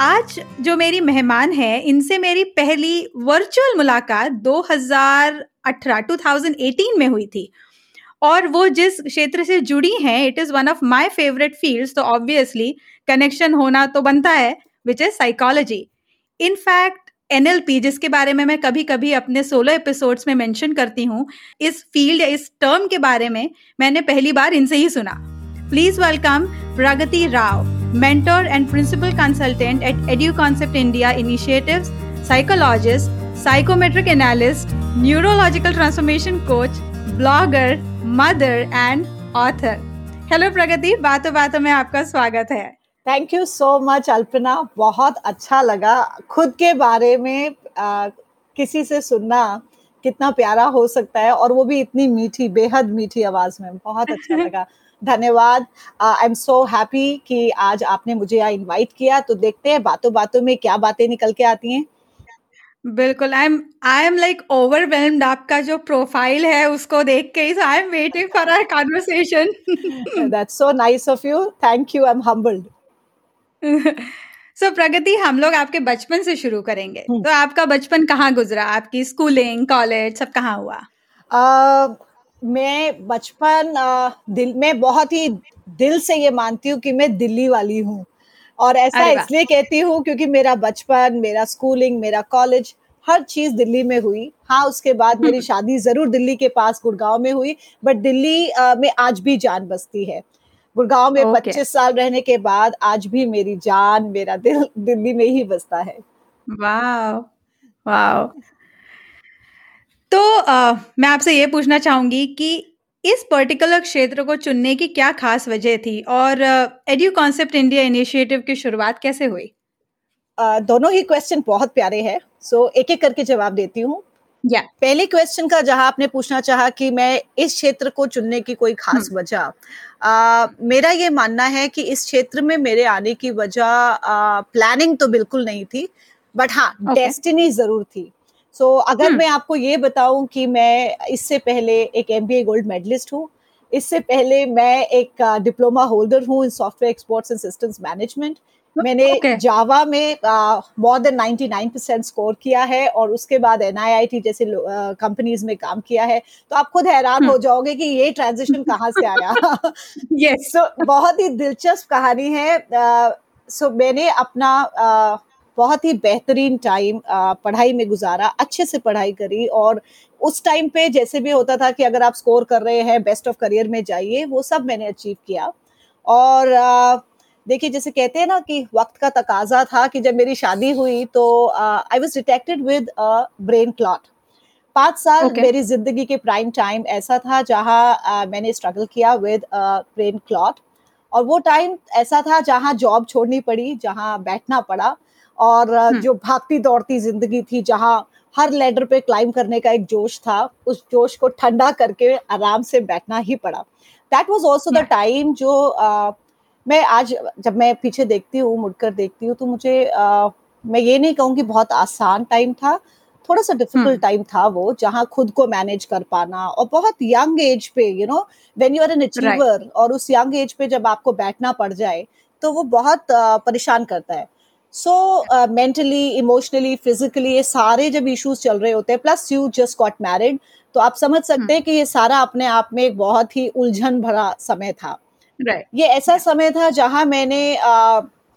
आज जो मेरी मेहमान है, इनसे मेरी पहली वर्चुअल मुलाकात 2018 2018 में हुई थी। और वो जिस क्षेत्र से जुड़ी हैं it is one of my favourite fields तो ऑब्वियसली कनेक्शन होना तो बनता है which is psychology in fact NLP जिसके बारे में मैं कभी कभी अपने सोलो एपिसोड्स में मेंशन करती हूँ, इस फ़ील्ड या इस टर्म के बारे में मैंने पहली बार इनसे ही सुना। Please welcome Pragati Rao mentor and principal consultant at EduConcept India Initiatives, psychologist, psychometric analyst, neurological transformation coach, blogger, mother and author. Hello Pragati बातों बातों में आपका स्वागत है thank you so much Alpana बहुत अच्छा लगा खुद के बारे में आ, किसी से सुनना कितना प्यारा हो सकता है और वो भी इतनी मीठी बेहद मीठी आवाज़ में बहुत अच्छा लगा धन्यवाद। आई एम सो हैप्पी कि आज आपने मुझे यहाँ इनवाइट किया। तो देखते हैं बातों बातों में क्या बातें निकल के आती हैं। बिल्कुल I am I am like overwhelmed आपका जो प्रोफ़ाइल है उसको देख के ही I am waiting for our conversation that's so nice of you thank you I am humbled so Pragati हम लोग आपके बचपन से शुरू करेंगे। hmm. तो आपका बचपन कहाँ गुजरा? आपकी स्कूलिंग कॉलेज सब कहाँ हुआ? uh, मैं बचपन दिल में बहुत ही दिल से ये मानती हूँ कि मैं दिल्ली वाली हूँ। और ऐसा इसलिए कहती हूँ क्योंकि मेरा बचपन मेरा स्कूलिंग मेरा कॉलेज हर चीज़ दिल्ली में हुई। हाँ उसके बाद मेरी हम्म। शादी ज़रूर दिल्ली के पास गुड़गांव में हुई बट दिल्ली में आज भी जान बसती है। गुड़गांव में पच्चीस okay. साल रहने के बाद आज भी मेरी जान मेरा दिल दिल्ली में ही बसता है। वाह वाह तो आ, मैं आपसे ये पूछना चाहूँगी कि इस पर्टिकुलर क्षेत्र को चुनने की क्या खास वजह थी और एड्यू कॉन्सेप्ट इंडिया इनिशिएटिव की शुरुआत कैसे हुई uh, दोनों ही क्वेश्चन बहुत प्यारे हैं सो एक एक करके जवाब देती हूँ या yeah. पहले क्वेश्चन का जहाँ आपने पूछना चाहा कि मैं इस क्षेत्र को चुनने की कोई खास hmm. वजह मेरा ये मानना है कि इस क्षेत्र में मेरे आने की वजह प्लानिंग तो बिल्कुल नहीं थी बट हाँ. डेस्टिनी ज़रूर थी सो so, अगर hmm. मैं आपको ये बताऊँ कि मैं इससे पहले एक एम गोल्ड मेडलिस्ट हूँ इससे पहले मैं एक डिप्लोमा होल्डर हूँ in software exports and systems management मैंने okay. जावा में मोर देन 99 परसेंट स्कोर किया है और उसके बाद एन जैसे कंपनीज़ uh, में काम किया है तो आप खुद हैरान hmm. हो जाओगे कि ये ट्रांजिशन कहाँ से आया यस yes. so, बहुत ही दिलचस्प कहानी है सो uh, so, मैंने अपना uh, बहुत ही बेहतरीन टाइम पढ़ाई में गुजारा अच्छे से पढ़ाई करी और उस टाइम पे जैसे भी होता था कि अगर आप स्कोर कर रहे हैं बेस्ट ऑफ़ करियर में जाइए वो सब मैंने अचीव किया। और देखिए जैसे कहते हैं ना कि वक्त का तकाजा था कि जब मेरी शादी हुई तो I was detected with brain clot पाँच साल okay. मेरी ज़िंदगी के प्राइम टाइम ऐसा था जहाँ मैंने स्ट्रगल किया विद ब्रेन क्लॉट और वो टाइम ऐसा था जहाँ जॉब छोड़नी पड़ी जहाँ बैठना पड़ा। और हम्म। जो भागती दौड़ती ज़िंदगी थी जहाँ हर लेडर पे क्लाइम करने का एक जोश था उस जोश को ठंडा करके आराम से बैठना ही पड़ा that was also the time जो uh, मैं आज जब मैं पीछे देखती हूँ मुड़कर देखती हूँ तो मुझे uh, मैं ये नहीं कहूँगी बहुत आसान टाइम था थोड़ा सा डिफ़िकल्ट टाइम। था वो जहाँ खुद को मैनेज कर पाना और बहुत यंग एज पे you know when you are an achiever और उस यंग एज पे जब आपको बैठना पड़ जाए तो वो बहुत uh, परेशान करता है सो मेंटली इमोशनली फिजिकली ये सारे जब इश्यूज़ चल रहे होते हैं plus you just got married तो आप समझ सकते हैं हम्म। कि ये सारा अपने आप में एक बहुत ही उलझन भरा समय था right. ये ऐसा समय था जहाँ मैंने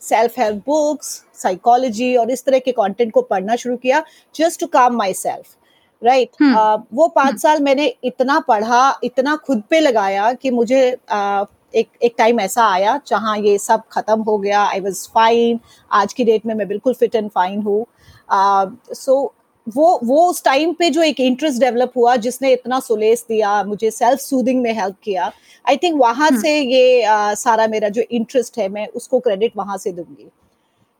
सेल्फ हेल्प बुक्स साइकोलॉजी और इस तरह के कंटेंट को पढ़ना शुरू किया just to calm myself right वो पाँच hmm. साल मैंने इतना पढ़ा इतना खुद पे लगाया कि मुझे uh, एक एक टाइम ऐसा आया जहाँ ये सब खत्म हो गया आई वॉज़ फाइन आज की डेट में मैं बिल्कुल फिट एंड फाइन हूँ सो वो वो उस टाइम पे जो एक इंटरेस्ट डेवलप हुआ जिसने इतना सुलेस दिया मुझे सेल्फ सूदिंग में हेल्प किया आई थिंक वहाँ hmm. से ये uh, सारा मेरा जो इंटरेस्ट है मैं उसको क्रेडिट वहाँ से दूँगी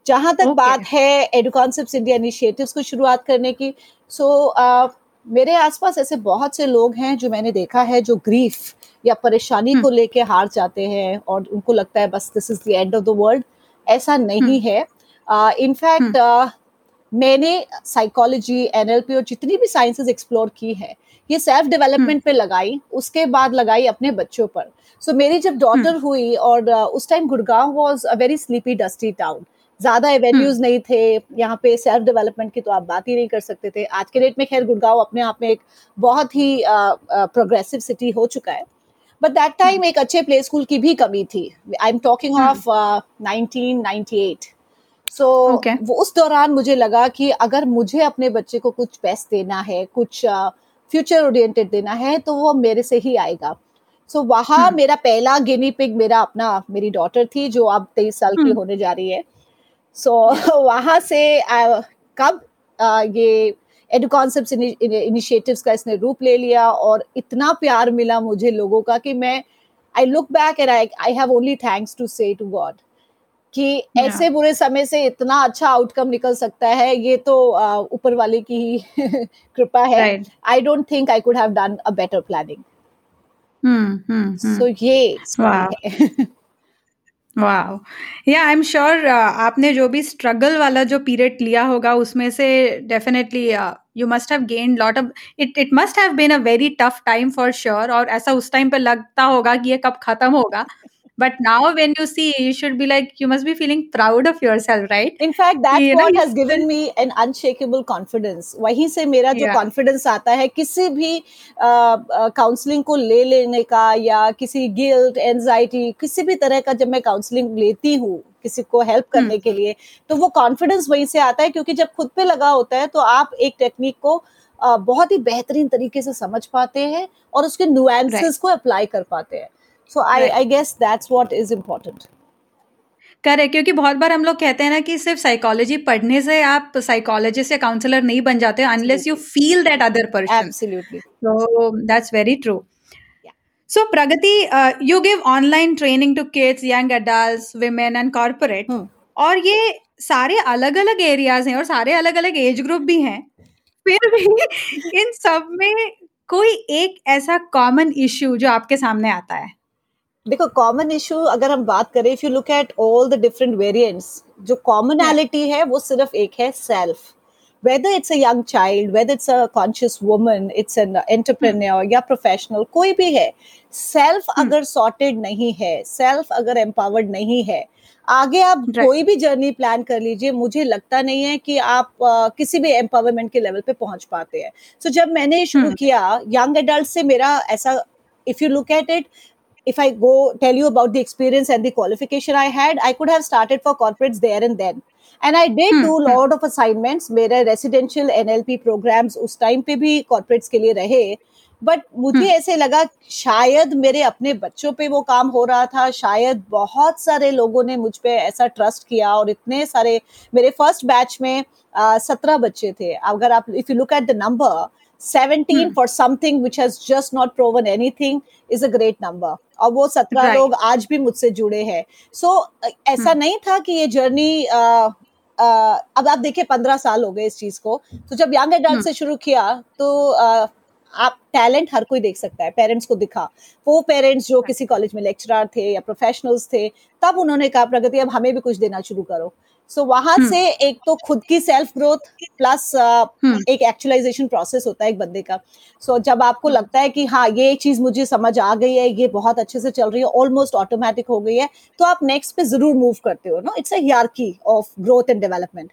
जहाँ तक okay. बात है एडुकॉन्सेप्ट इंडिया इनिशिएटिव्स को शुरुआत करने की सो so, uh, मेरे आसपास ऐसे बहुत से लोग हैं जो मैंने देखा है जो ग्रीफ या परेशानी को लेके हार जाते हैं और उनको लगता है बस this is the end of the world ऐसा नहीं है। इनफैक्ट uh, uh, मैंने साइकोलॉजी एनएलपी और जितनी भी साइंसेस एक्सप्लोर की है ये सेल्फ डेवलपमेंट पे लगाई उसके बाद लगाई अपने बच्चों पर। सो so, मेरी जब डॉटर हुई और uh, उस time Gurgaon was a very sleepy dusty town ज़्यादा एवेन्यूज नहीं थे यहाँ पे सेल्फ डेवलपमेंट की तो आप बात ही नहीं कर सकते थे। आज के डेट में खैर गुड़गांव अपने आप में एक बहुत ही प्रोग्रेसिव सिटी हो चुका है। बट दैट टाइम एक अच्छे प्ले स्कूल की भी कमी थी। I am talking of 1998 so वो उस दौरान मुझे लगा कि अगर मुझे अपने बच्चे को कुछ बेस्ट देना है कुछ फ्यूचर uh, ओरिएंटेड देना है तो वो मेरे से ही आएगा। सो so, वहाँ hmm. मेरा पहला गिनी पिग मेरा अपना मेरी डॉटर थी जो अब तेईस साल hmm. की hmm. होने जा रही है। सो so, वहाँ से uh, कब uh, ये एडु कॉन्सेप्ट इनिशिएटिव्स का इसने रूप ले लिया और इतना प्यार मिला मुझे लोगों का कि मैं I look back and I I have only thanks to say to God कि ऐसे बुरे समय से इतना अच्छा आउटकम निकल सकता है ये तो ऊपर वाले की ही कृपा है। I don't think I could have done a better planning so ये वाह या आई एम श्योर आपने जो भी स्ट्रगल वाला जो पीरियड लिया होगा, उसमें से definitely you must have gain lot of it it must have been a very tough time for sure और ऐसा उस टाइम पे लगता होगा कि ये कब खत्म होगा। But now when you see you should be like you must be feeling proud of yourself right in fact that's you know, has given me an unshakable confidence वहीं से मेरा जो कॉन्फिडेंस आता है किसी भी काउंसलिंग को ले लेने का या किसी गिल्ट एंजाइटी किसी भी तरह का जब मैं काउंसलिंग लेती हूँ किसी को हेल्प करने hmm. के लिए तो वो कॉन्फिडेंस वहीं से आता है क्योंकि जब खुद पे लगा होता है तो आप एक टेक्निक को बहुत ही बेहतरीन तरीके से समझ पाते हैं और उसके नुएंसेस right. को अप्लाई कर पाते हैं so I I guess that's what is important correct क्योंकि बहुत बार हम लोग कहते हैं ना कि सिर्फ़ साइकोलॉजी पढ़ने से आप साइकोलॉजिस्ट या काउंसलर नहीं बन जाते unless you feel that other person absolutely so that's very true so Pragati you give online training to kids young adults women and corporate और ये सारे अलग अलग एरियाज़ हैं और सारे अलग अलग एज ग्रुप भी हैं। फिर भी इन सब में कोई एक ऐसा कॉमन इश्यू जो आपके सामने आता है? देखो कॉमन इशू अगर हम बात करें if you look at all the different variants जो कॉमनैलिटी है वो सिर्फ़ एक है self whether it's a young child whether it's a conscious woman it's an entrepreneur hmm. या प्रोफेशनल कोई भी है सेल्फ hmm. अगर सॉर्टेड नहीं है सेल्फ अगर एम्पावर्ड नहीं है आगे आप right. कोई भी जर्नी प्लान कर लीजिए मुझे लगता नहीं है कि आप uh, किसी भी एम्पावरमेंट के लेवल पे पहुँच पाते हैं सो so, जब मैंने शुरू hmm. किया यंग एडल्ट से मेरा ऐसा if you look at it if I go tell you about the experience and the qualification I had, I could have started for corporates there and then. And I did hmm. do lot of assignments. मेरे residential NLP programs उस time पे भी corporates के लिए रहे. But मुझे hmm. ऐसे लगा शायद मेरे अपने बच्चों पे वो काम हो रहा था शायद बहुत सारे लोगों ने मुझ पे ऐसा ट्रस्ट किया और इतने सारे मेरे फ़र्स्ट बैच में सत्रह बच्चे थे अगर आप if you look at the number 17 hmm. for something which has just not proven anything is a great number और वो सत्रह right. लोग आज भी मुझसे जुड़े हैं सो so, ऐसा hmm. नहीं था कि ये जर्नी अब आप देखिए पंद्रह साल हो गए इस चीज़ को तो जब यंग एडल्ट hmm. से शुरू किया तो uh, आप टैलेंट हर कोई देख सकता है पेरेंट्स को दिखा वो पेरेंट्स जो किसी कॉलेज में लेक्चरर थे या प्रोफेशनल्स थे तब उन्होंने कहा प्रगति अब हमें भी कुछ देना शुरू करो सो so, वहाँ hmm. से एक तो खुद की सेल्फ ग्रोथ प्लस एक एक्चुअलाइजेशन प्रोसेस होता है एक बंदे का सो so, जब आपको hmm. लगता है कि हाँ ये चीज़ मुझे समझ आ गई है ये बहुत अच्छे से चल रही है ऑलमोस्ट ऑटोमेटिक हो गई है तो आप नेक्स्ट पे ज़रूर मूव करते हो no it's a of growth and development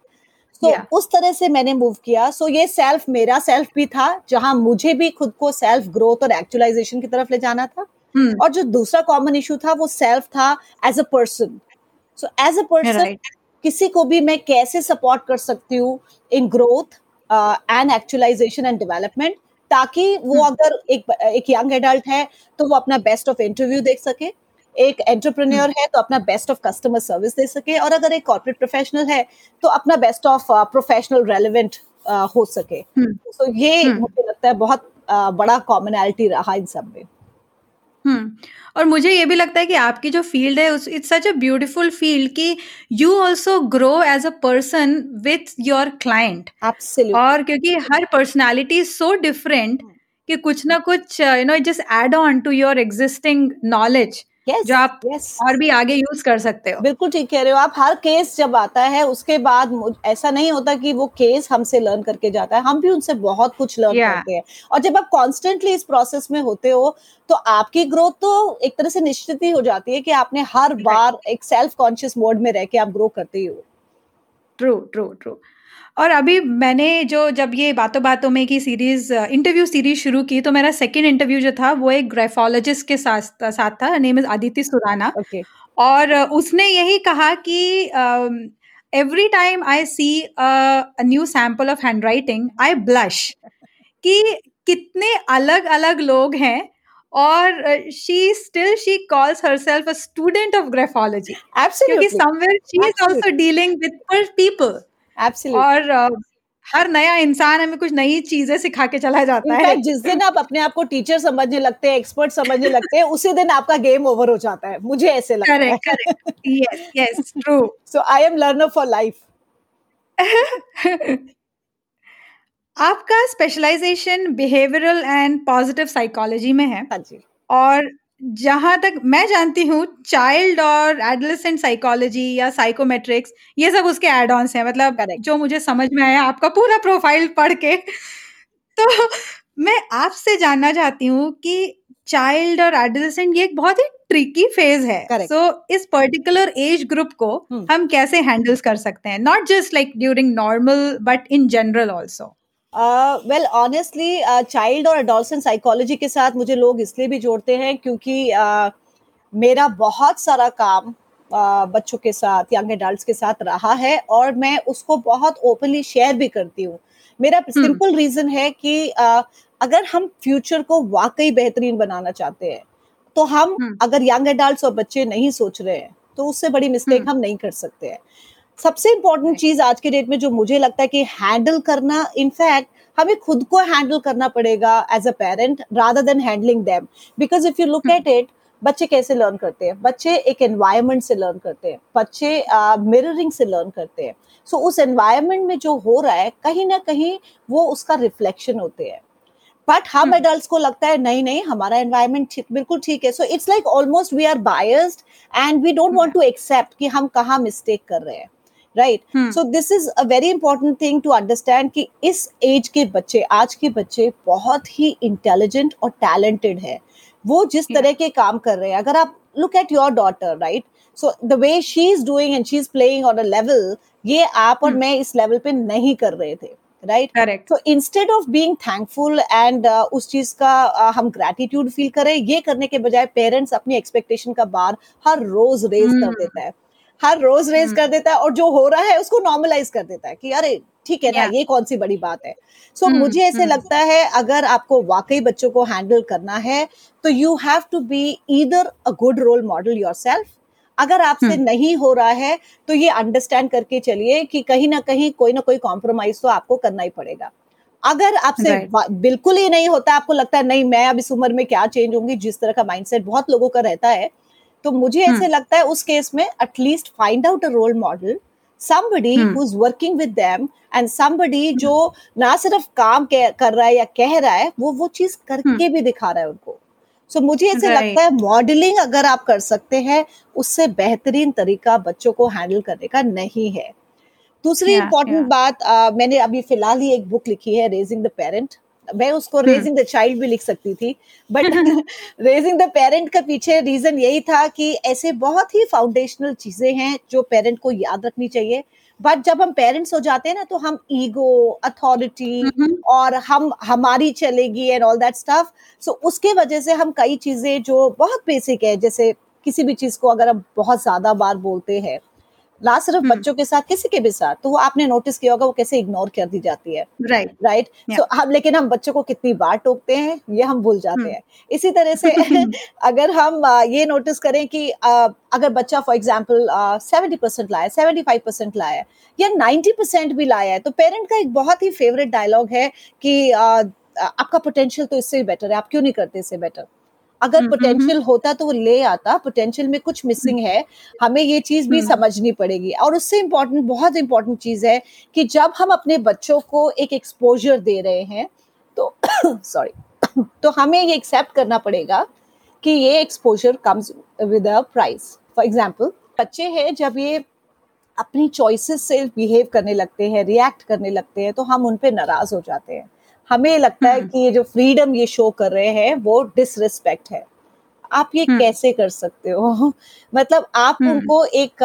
तो yeah. उस तरह से मैंने मूव किया सो so, ये सेल्फ मेरा सेल्फ भी था जहाँ मुझे भी खुद को सेल्फ ग्रोथ और एक्चुअलाइजेशन की तरफ़ ले जाना था hmm. और जो दूसरा कॉमन इशू था वो सेल्फ था as a person so as a person किसी को भी मैं कैसे सपोर्ट कर सकती हूँ in growth and actualization and development ताकि वो hmm. अगर एक एक यंग एडल्ट है तो वो अपना बेस्ट ऑफ़ इंटरव्यू देख सके एक एंटरप्रेन्योर hmm. है तो अपना बेस्ट ऑफ़ कस्टमर सर्विस दे सके और अगर एक कॉर्पोरेट प्रोफेशनल है तो अपना बेस्ट ऑफ़ प्रोफेशनल रेलिवेंट हो सके तो hmm. so ये. मुझे लगता है बहुत uh, बड़ा कॉमनैलिटी रहा इन सब में हम्म और मुझे ये भी लगता है कि आपकी जो फ़ील्ड है उस it's such a beautiful field कि you also grow as a person with your client और क्योंकि हर पर्सनैलिटी इज़ सो डिफरेंट कि कुछ ना कुछ you know just add on to your existing knowledge yes, जो आप yes. और भी आगे यूज़ कर सकते हो बिल्कुल ठीक कह रहे हो आप हर केस जब आता है उसके बाद ऐसा नहीं होता कि वो केस हमसे लर्न करके जाता है हम भी उनसे बहुत कुछ लर्न yeah. करते हैं और जब आप कॉन्स्टेंटली इस प्रोसेस में होते हो तो आपकी ग्रोथ तो एक तरह से निश्चित ही हो जाती है कि आपने हर right. बार एक सेल्फ कॉन्शियस मोड में रह के आप ग्रो करते ही हो ट्रू ट्रू ट्रू और अभी मैंने जो जब ये बातों बातों में की सीरीज़ इंटरव्यू सीरीज़ शुरू की तो मेरा सेकंड इंटरव्यू जो था वो एक ग्राफोलॉजिस्ट के साथ साथ था name is Aditya Surana okay. और उसने यही कहा कि every time I see new sample of handwriting I blush कि कितने अलग अलग लोग हैं और she still she calls herself a student of graphology क्योंकि somewhere she is also dealing with people और हर नया इंसान हमें कुछ नई चीज़ें सिखा के चला जाता है। जिस दिन आप अपने आप को टीचर समझने लगते हैं एक्सपर्ट समझने लगते हैं उसी दिन आपका गेम ओवर हो जाता है। मुझे ऐसे लगता है। Correct yes yes true so I am learner for life आपका specialization behavioural and positive psychology में है। हाँ जी। और जहाँ तक मैं जानती हूँ चाइल्ड और एडोलेसेंट साइकोलॉजी या साइकोमेट्रिक्स ये सब उसके एड ऑन्स हैं। मतलब Correct. जो मुझे समझ में आया आपका पूरा प्रोफ़ाइल पढ़ के। तो मैं आपसे जानना चाहती हूँ कि चाइल्ड और एडोलेसेंट ये एक बहुत ही ट्रिकी फ़ेज़ है। सो so, इस पर्टिकुलर एज ग्रुप को hmm. हम कैसे हैंडल्स कर सकते हैं? Not just like during normal but in general also well honestly child और अडोल्सन साइकोलॉजी के साथ मुझे लोग इसलिए भी जोड़ते हैं क्योंकि uh, मेरा बहुत सारा काम uh, बच्चों के साथ यंग एडल्ट के साथ रहा है और मैं उसको बहुत ओपनली शेयर भी करती हूँ मेरा सिंपल hmm. रीजन है कि uh, अगर हम फ्यूचर को वाकई बेहतरीन बनाना चाहते हैं तो हम hmm. अगर यंग एडल्ट और बच्चे नहीं सोच रहे हैं तो उससे बड़ी मिस्टेक hmm. हम नहीं कर सकते हैं सबसे इंपॉर्टेंट चीज़ आज के डेट में जो मुझे लगता है कि हैंडल करना इनफैक्ट हमें खुद को हैंडल करना पड़ेगा as a parent rather than handling them because if you look at it बच्चे कैसे लर्न करते हैं? बच्चे एक एनवायरमेंट से लर्न करते हैं। बच्चे मिररिंग uh, से लर्न करते हैं। सो so, उस एनवायरमेंट में जो हो रहा है कहीं ना कहीं वो उसका रिफ्लेक्शन होते हैं। बट हम एडल्ट को लगता है नहीं नहीं हमारा एनवायरमेंट बिल्कुल ठीक है। So it's like almost we are biased and we don't want to accept कि हम कहाँ मिस्टेक कर रहे हैं। Right so this is a very important thing to understand कि इस एज के बच्चे आज के बच्चे बहुत ही इंटेलिजेंट और टैलेंटेड है। वो जिस तरह के काम कर रहे हैं अगर आप look at your daughter right so the way she is doing and she is playing on a level ये आप और hmm. मैं इस लेवल पे नहीं कर रहे थे राइट करेक्ट तो instead of being thankful and उस चीज़ का uh, हम ग्रेटिट्यूड फील करें ये करने के बजाय पेरेंट्स अपनी एक्सपेक्टेशन का बार हर रोज रेज hmm. कर देता है। हर रोज रेज हम्म। कर देता है और जो हो रहा है उसको नॉर्मलाइज कर देता है कि अरे ठीक है ना ये कौन सी बड़ी बात है सो so, hmm, मुझे ऐसे hmm. लगता है अगर आपको वाकई बच्चों को हैंडल करना है तो you have to be either a good role model yourself अगर आपसे. नहीं हो रहा है तो ये अंडरस्टैंड करके चलिए कि कहीं ना कहीं कोई ना कोई कॉम्प्रोमाइज तो आपको करना ही पड़ेगा अगर आपसे right. बिल्कुल ही नहीं होता आपको लगता है नहीं मैं अब इस उम्र में क्या चेंज होंगी जिस तरह का माइंडसेट बहुत लोगों का रहता है तो मुझे ऐसे हम्म। लगता है उस केस में at least find out a role model somebody hmm. who's working with them and somebody hmm. जो ना सिर्फ़ काम कर रहा है या कह रहा है वो वो चीज़ करके hmm. भी दिखा रहा है उनको सो so, मुझे ऐसे right. लगता है मॉडलिंग अगर आप कर सकते हैं उससे बेहतरीन तरीका बच्चों को हैंडल करने का नहीं है दूसरी इम्पोर्टेंट yeah, yeah. बात आ, मैंने अभी फ़िलहाल ही एक बुक लिखी है रेजिंग द पेरेंट मैं उसको रेजिंग द चाइल्ड भी लिख सकती थी बट रेजिंग द पेरेंट का पीछे रीजन यही था कि ऐसे बहुत ही फाउंडेशनल चीज़ें हैं जो पेरेंट को याद रखनी चाहिए। बट जब हम पेरेंट्स हो जाते हैं ना तो हम ईगो अथॉरिटी और हम हमारी चलेगी and all that stuff so उसके वजह से हम कई चीज़ें जो बहुत बेसिक है जैसे किसी भी चीज़ को अगर हम बहुत ज़्यादा बार बोलते हैं ना सिर्फ़ hmm. बच्चों के साथ किसी के भी साथ तो वो आपने नोटिस किया होगा वो कैसे इग्नोर कर दी जाती है। राइट राइट सो हम लेकिन हम बच्चों को कितनी बार टोकते हैं ये हम भूल जाते hmm. हैं। इसी तरह से अगर हम ये नोटिस करें कि अगर बच्चा फॉर एग्ज़ाम्पल सेवेंटी परसेंट लाया सेवेंटी फाइव परसेंट लाया या नाइन्टी परसेंट भी लाया है तो पेरेंट का एक बहुत ही फेवरेट डायलॉग है कि आपका पोटेंशियल तो इससे बेटर है आप क्यों नहीं करते इससे बेटर अगर पोटेंशियल होता तो वो ले आता पोटेंशियल में कुछ मिसिंग है हमें ये चीज़ भी समझनी पड़ेगी। और उससे इम्पोर्टेंट बहुत इंपॉर्टेंट चीज़ है कि जब हम अपने बच्चों को एक एक्सपोजर दे रहे हैं तो सॉरी तो हमें ये एक्सेप्ट करना पड़ेगा कि ये exposure comes with a price for example बच्चे हैं जब ये अपनी चॉइसेस से बिहेव करने लगते हैं रिएक्ट करने लगते हैं तो हम उन पर नाराज़ हो जाते हैं। हमें लगता है कि ये जो फ्रीडम ये शो कर रहे हैं वो डिसरिस्पेक्ट है। आप ये कैसे कर सकते हो? मतलब आप उनको एक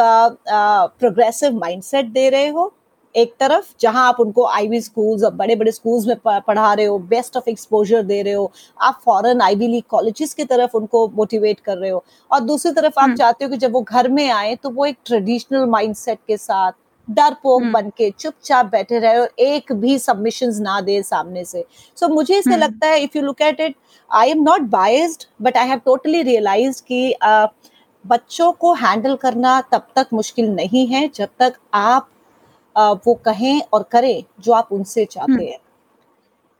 प्रोग्रेसिव माइंडसेट दे रहे हो एक तरफ़ जहाँ आप उनको आईवी स्कूल्स और बड़े बड़े स्कूल्स में पढ़ा रहे हो बेस्ट ऑफ़ एक्सपोजर दे रहे हो आप फॉरेन आईवी लीग कॉलेजेस की तरफ़ उनको मोटिवेट कर रहे हो और दूसरी तरफ़ आप चाहते हो कि जब वो घर में आए तो वो एक ट्रेडिशनल माइंडसेट के साथ डरपोक बन के चुपचाप बैठे रहे और एक भी सबमिशन ना दे सामने से। सो so, मुझे इसे लगता है if you look at it I am not biased but I have totally realize कि uh, बच्चों को हैंडल करना तब तक मुश्किल नहीं है जब तक आप uh, वो कहें और करें जो आप उनसे चाहते हम्म। हैं।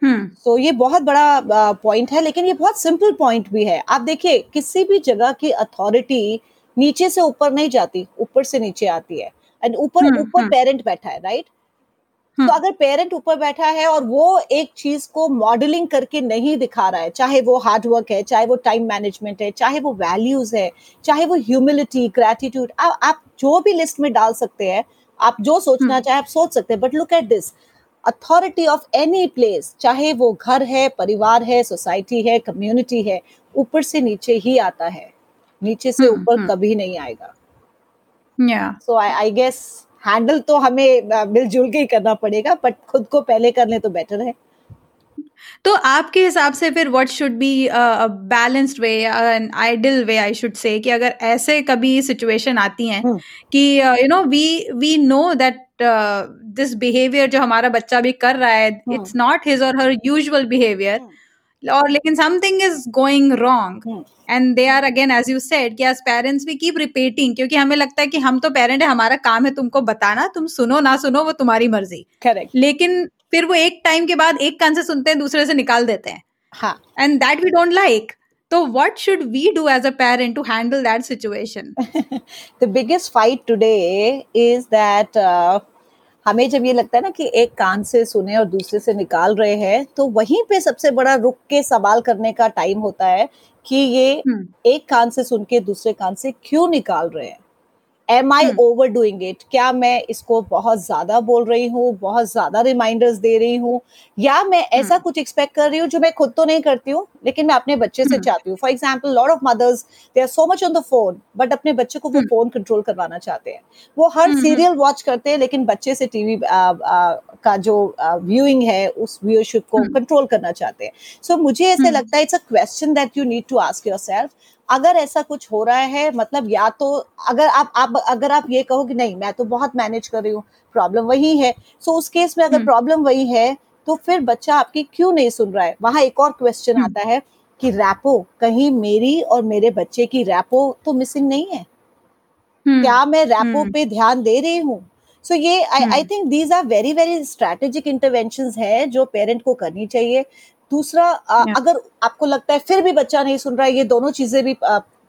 हम्म। तो ये बहुत बड़ा पॉइंट है लेकिन ये बहुत सिंपल पॉइंट भी है। आप देखिए किसी भी जगह की अथॉरिटी नीचे से ऊपर नहीं जाती ऊपर से नीचे आती है। एंड ऊपर ऊपर पेरेंट बैठा है राइट right? तो अगर पेरेंट ऊपर बैठा है और वो एक चीज़ को मॉडलिंग करके नहीं दिखा रहा है चाहे वो हार्ड वर्क है चाहे वो टाइम मैनेजमेंट है चाहे वो वैल्यूज़ है चाहे वो ह्यूमिलिटी ग्रेटिट्यूड आप जो भी लिस्ट में डाल सकते हैं आप जो सोचना हम्म। चाहे आप सोच सकते हैं but look at this authority of any place चाहे वो घर है परिवार है सोसाइटी है कम्युनिटी है ऊपर से नीचे ही आता है नीचे से हम्म, ऊपर। कभी नहीं आएगा सो आई गेस हैंडल तो हमें मिलजुल के ही करना पड़ेगा बट खुद को पहले कर ले तो बेटर है। तो आपके हिसाब से फिर what should be balanced way an ideal way I should say कि अगर ऐसे कभी सिचुएशन आती हैं hmm. कि you know we we know that this behaviour जो हमारा बच्चा भी कर रहा है इट्स नॉट हिज और हर यूजुअल बिहेवियर और लेकिन something is going wrong and they are again as you said कि as parents we keep repeating क्योंकि हमें लगता है कि हम तो पेरेंट है हमारा काम है तुमको बताना तुम सुनो ना सुनो वो तुम्हारी मर्ज़ी। करेक्ट लेकिन फिर वो एक टाइम के बाद एक कान से सुनते हैं दूसरे से निकाल देते हैं। हाँ। And that we don't like तो what should we do as a parent to handle that situation the biggest fight today is that हमें जब ये लगता है ना कि एक कान से सुने और दूसरे से निकाल रहे हैं तो वहीं पे सबसे बड़ा रुक के सवाल करने का टाइम होता है कि ये hmm. एक कान से सुन के दूसरे कान से क्यों निकाल रहे हैं am I overdoing it क्या मैं इसको बहुत ज़्यादा बोल रही हूँ बहुत ज़्यादा रिमाइंडर्स दे रही हूँ या मैं ऐसा hmm. कुछ एक्सपेक्ट कर रही हूँ जो मैं खुद तो नहीं करती हूँ लेकिन मैं अपने बच्चे से hmm. चाहती हूँ। For example lot of mothers they are so much on the phone but अपने बच्चे को वो फ़ोन hmm. कंट्रोल करवाना चाहते हैं। वो हर सीरियल वॉच करते हैं लेकिन बच्चे से टीवी का जो व्यूइंग है उस व्यूअरशिप को कंट्रोल करना चाहते हैं। सो so, मुझे ऐसे लगता है it's a question that you need to ask yourself अगर ऐसा कुछ हो रहा है मतलब या तो अगर आप आप अगर आप ये कहो कि नहीं मैं तो बहुत मैनेज कर रही हूँ प्रॉब्लम वही है। सो so, उस केस में अगर प्रॉब्लम हम्म। वही है तो फिर बच्चा आपकी क्यों नहीं सुन रहा है? वहाँ एक और क्वेश्चन हम्म। आता है कि रैपो कहीं मेरी और मेरे बच्चे की रैपो तो मिसिंग नहीं है? हम्म। क्या मैं रैपो पे ध्यान दे रही हूँ? सो so ये I I think these are very very strategic intervention है जो पेरेंट को करनी चाहिए। दूसरा अगर आपको लगता है फिर भी बच्चा नहीं सुन रहा है ये दोनों चीज़ें भी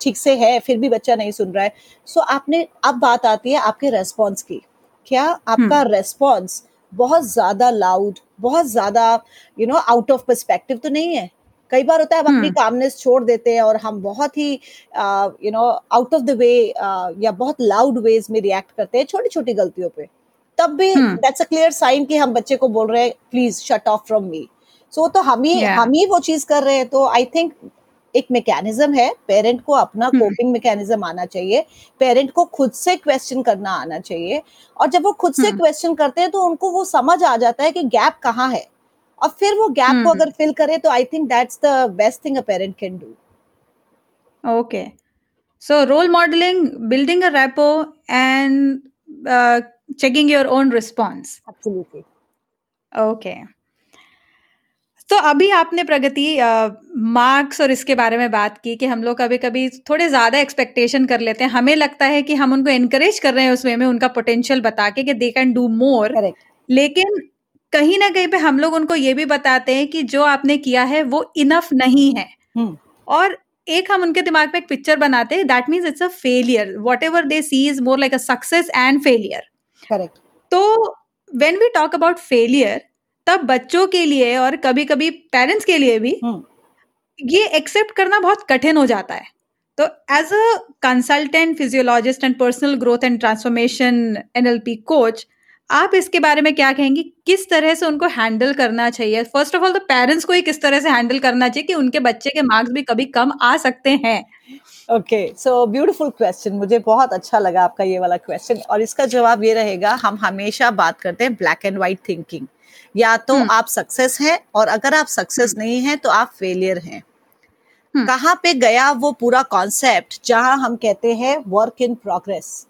ठीक से है फिर भी बच्चा नहीं सुन रहा है। सो आपने अब बात आती है आपके रेस्पॉन्स की। क्या आपका रेस्पॉन्स हम्म। बहुत ज़्यादा लाउड बहुत ज़्यादा you know out of perspective तो नहीं है। कई बार होता है हम अपनी कामनेस हम्म। छोड़ देते हैं और हम बहुत ही you know out of the way या बहुत लाउड वेज में रिएक्ट करते हैं छोटी छोटी गलतियों पे। तब भी दैट्स अ क्लियर साइन कि हम बच्चे को बोल रहे हैं please shut off from me so तो हम ही yeah. हम ही वो चीज़ कर रहे हैं। तो आई थिंक एक मैकेनिज्म है पेरेंट को अपना कोपिंग. मैकेनिज्म आना चाहिए पेरेंट को खुद से क्वेश्चन करना आना चाहिए और जब वो खुद से क्वेश्चन hmm. करते हैं तो उनको वो समझ आ जाता है कि गैप कहाँ है और फिर वो गैप. को अगर फिल करे तो I think that's the best thing a parent can do okay so role modelling building a rapport and checking your own response absolutely okay तो अभी आपने प्रगति मार्क्स और इसके बारे में बात की कि हम लोग कभी-कभी थोड़े ज़्यादा एक्सपेक्टेशन कर लेते हैं। हमें लगता है कि हम उनको एनकरेज कर रहे हैं उस वे में उनका पोटेंशियल बता के कि दे कैन डू मोर। लेकिन कहीं ना कहीं पे हम लोग उनको ये भी बताते हैं कि जो आपने किया है वो इनफ नहीं है। हुँ. और एक हम उनके दिमाग में एक पिक्चर बनाते हैं that means it's a failure whatever they see is more like a success and failure correct तो when we talk about failure तब बच्चों के लिए और कभी कभी पेरेंट्स के लिए भी हम्म ये एक्सेप्ट करना बहुत कठिन हो जाता है। तो as a consultant physiologist and personal growth and transformation NLP coach आप इसके बारे में क्या कहेंगी? किस तरह से उनको हैंडल करना चाहिए? फ़र्स्ट ऑफ़ ऑल तो पेरेंट्स को ही किस तरह से हैंडल करना चाहिए कि उनके बच्चे के मार्क्स भी कभी कम आ सकते हैं? ओके सो ब्यूटीफुल क्वेश्चन मुझे बहुत अच्छा लगा आपका ये वाला क्वेश्चन और इसका जवाब ये रहेगा हम हमेशा बात करते हैं ब्लैक एंड व्हाइट थिंकिंग या तो हम्म। आप सक्सेस हैं और अगर आप सक्सेस नहीं हैं तो आप फेलियर हैं। हम्म। कहाँ पे गया वो पूरा कॉन्सेप्ट जहाँ हम कहते हैं work in progress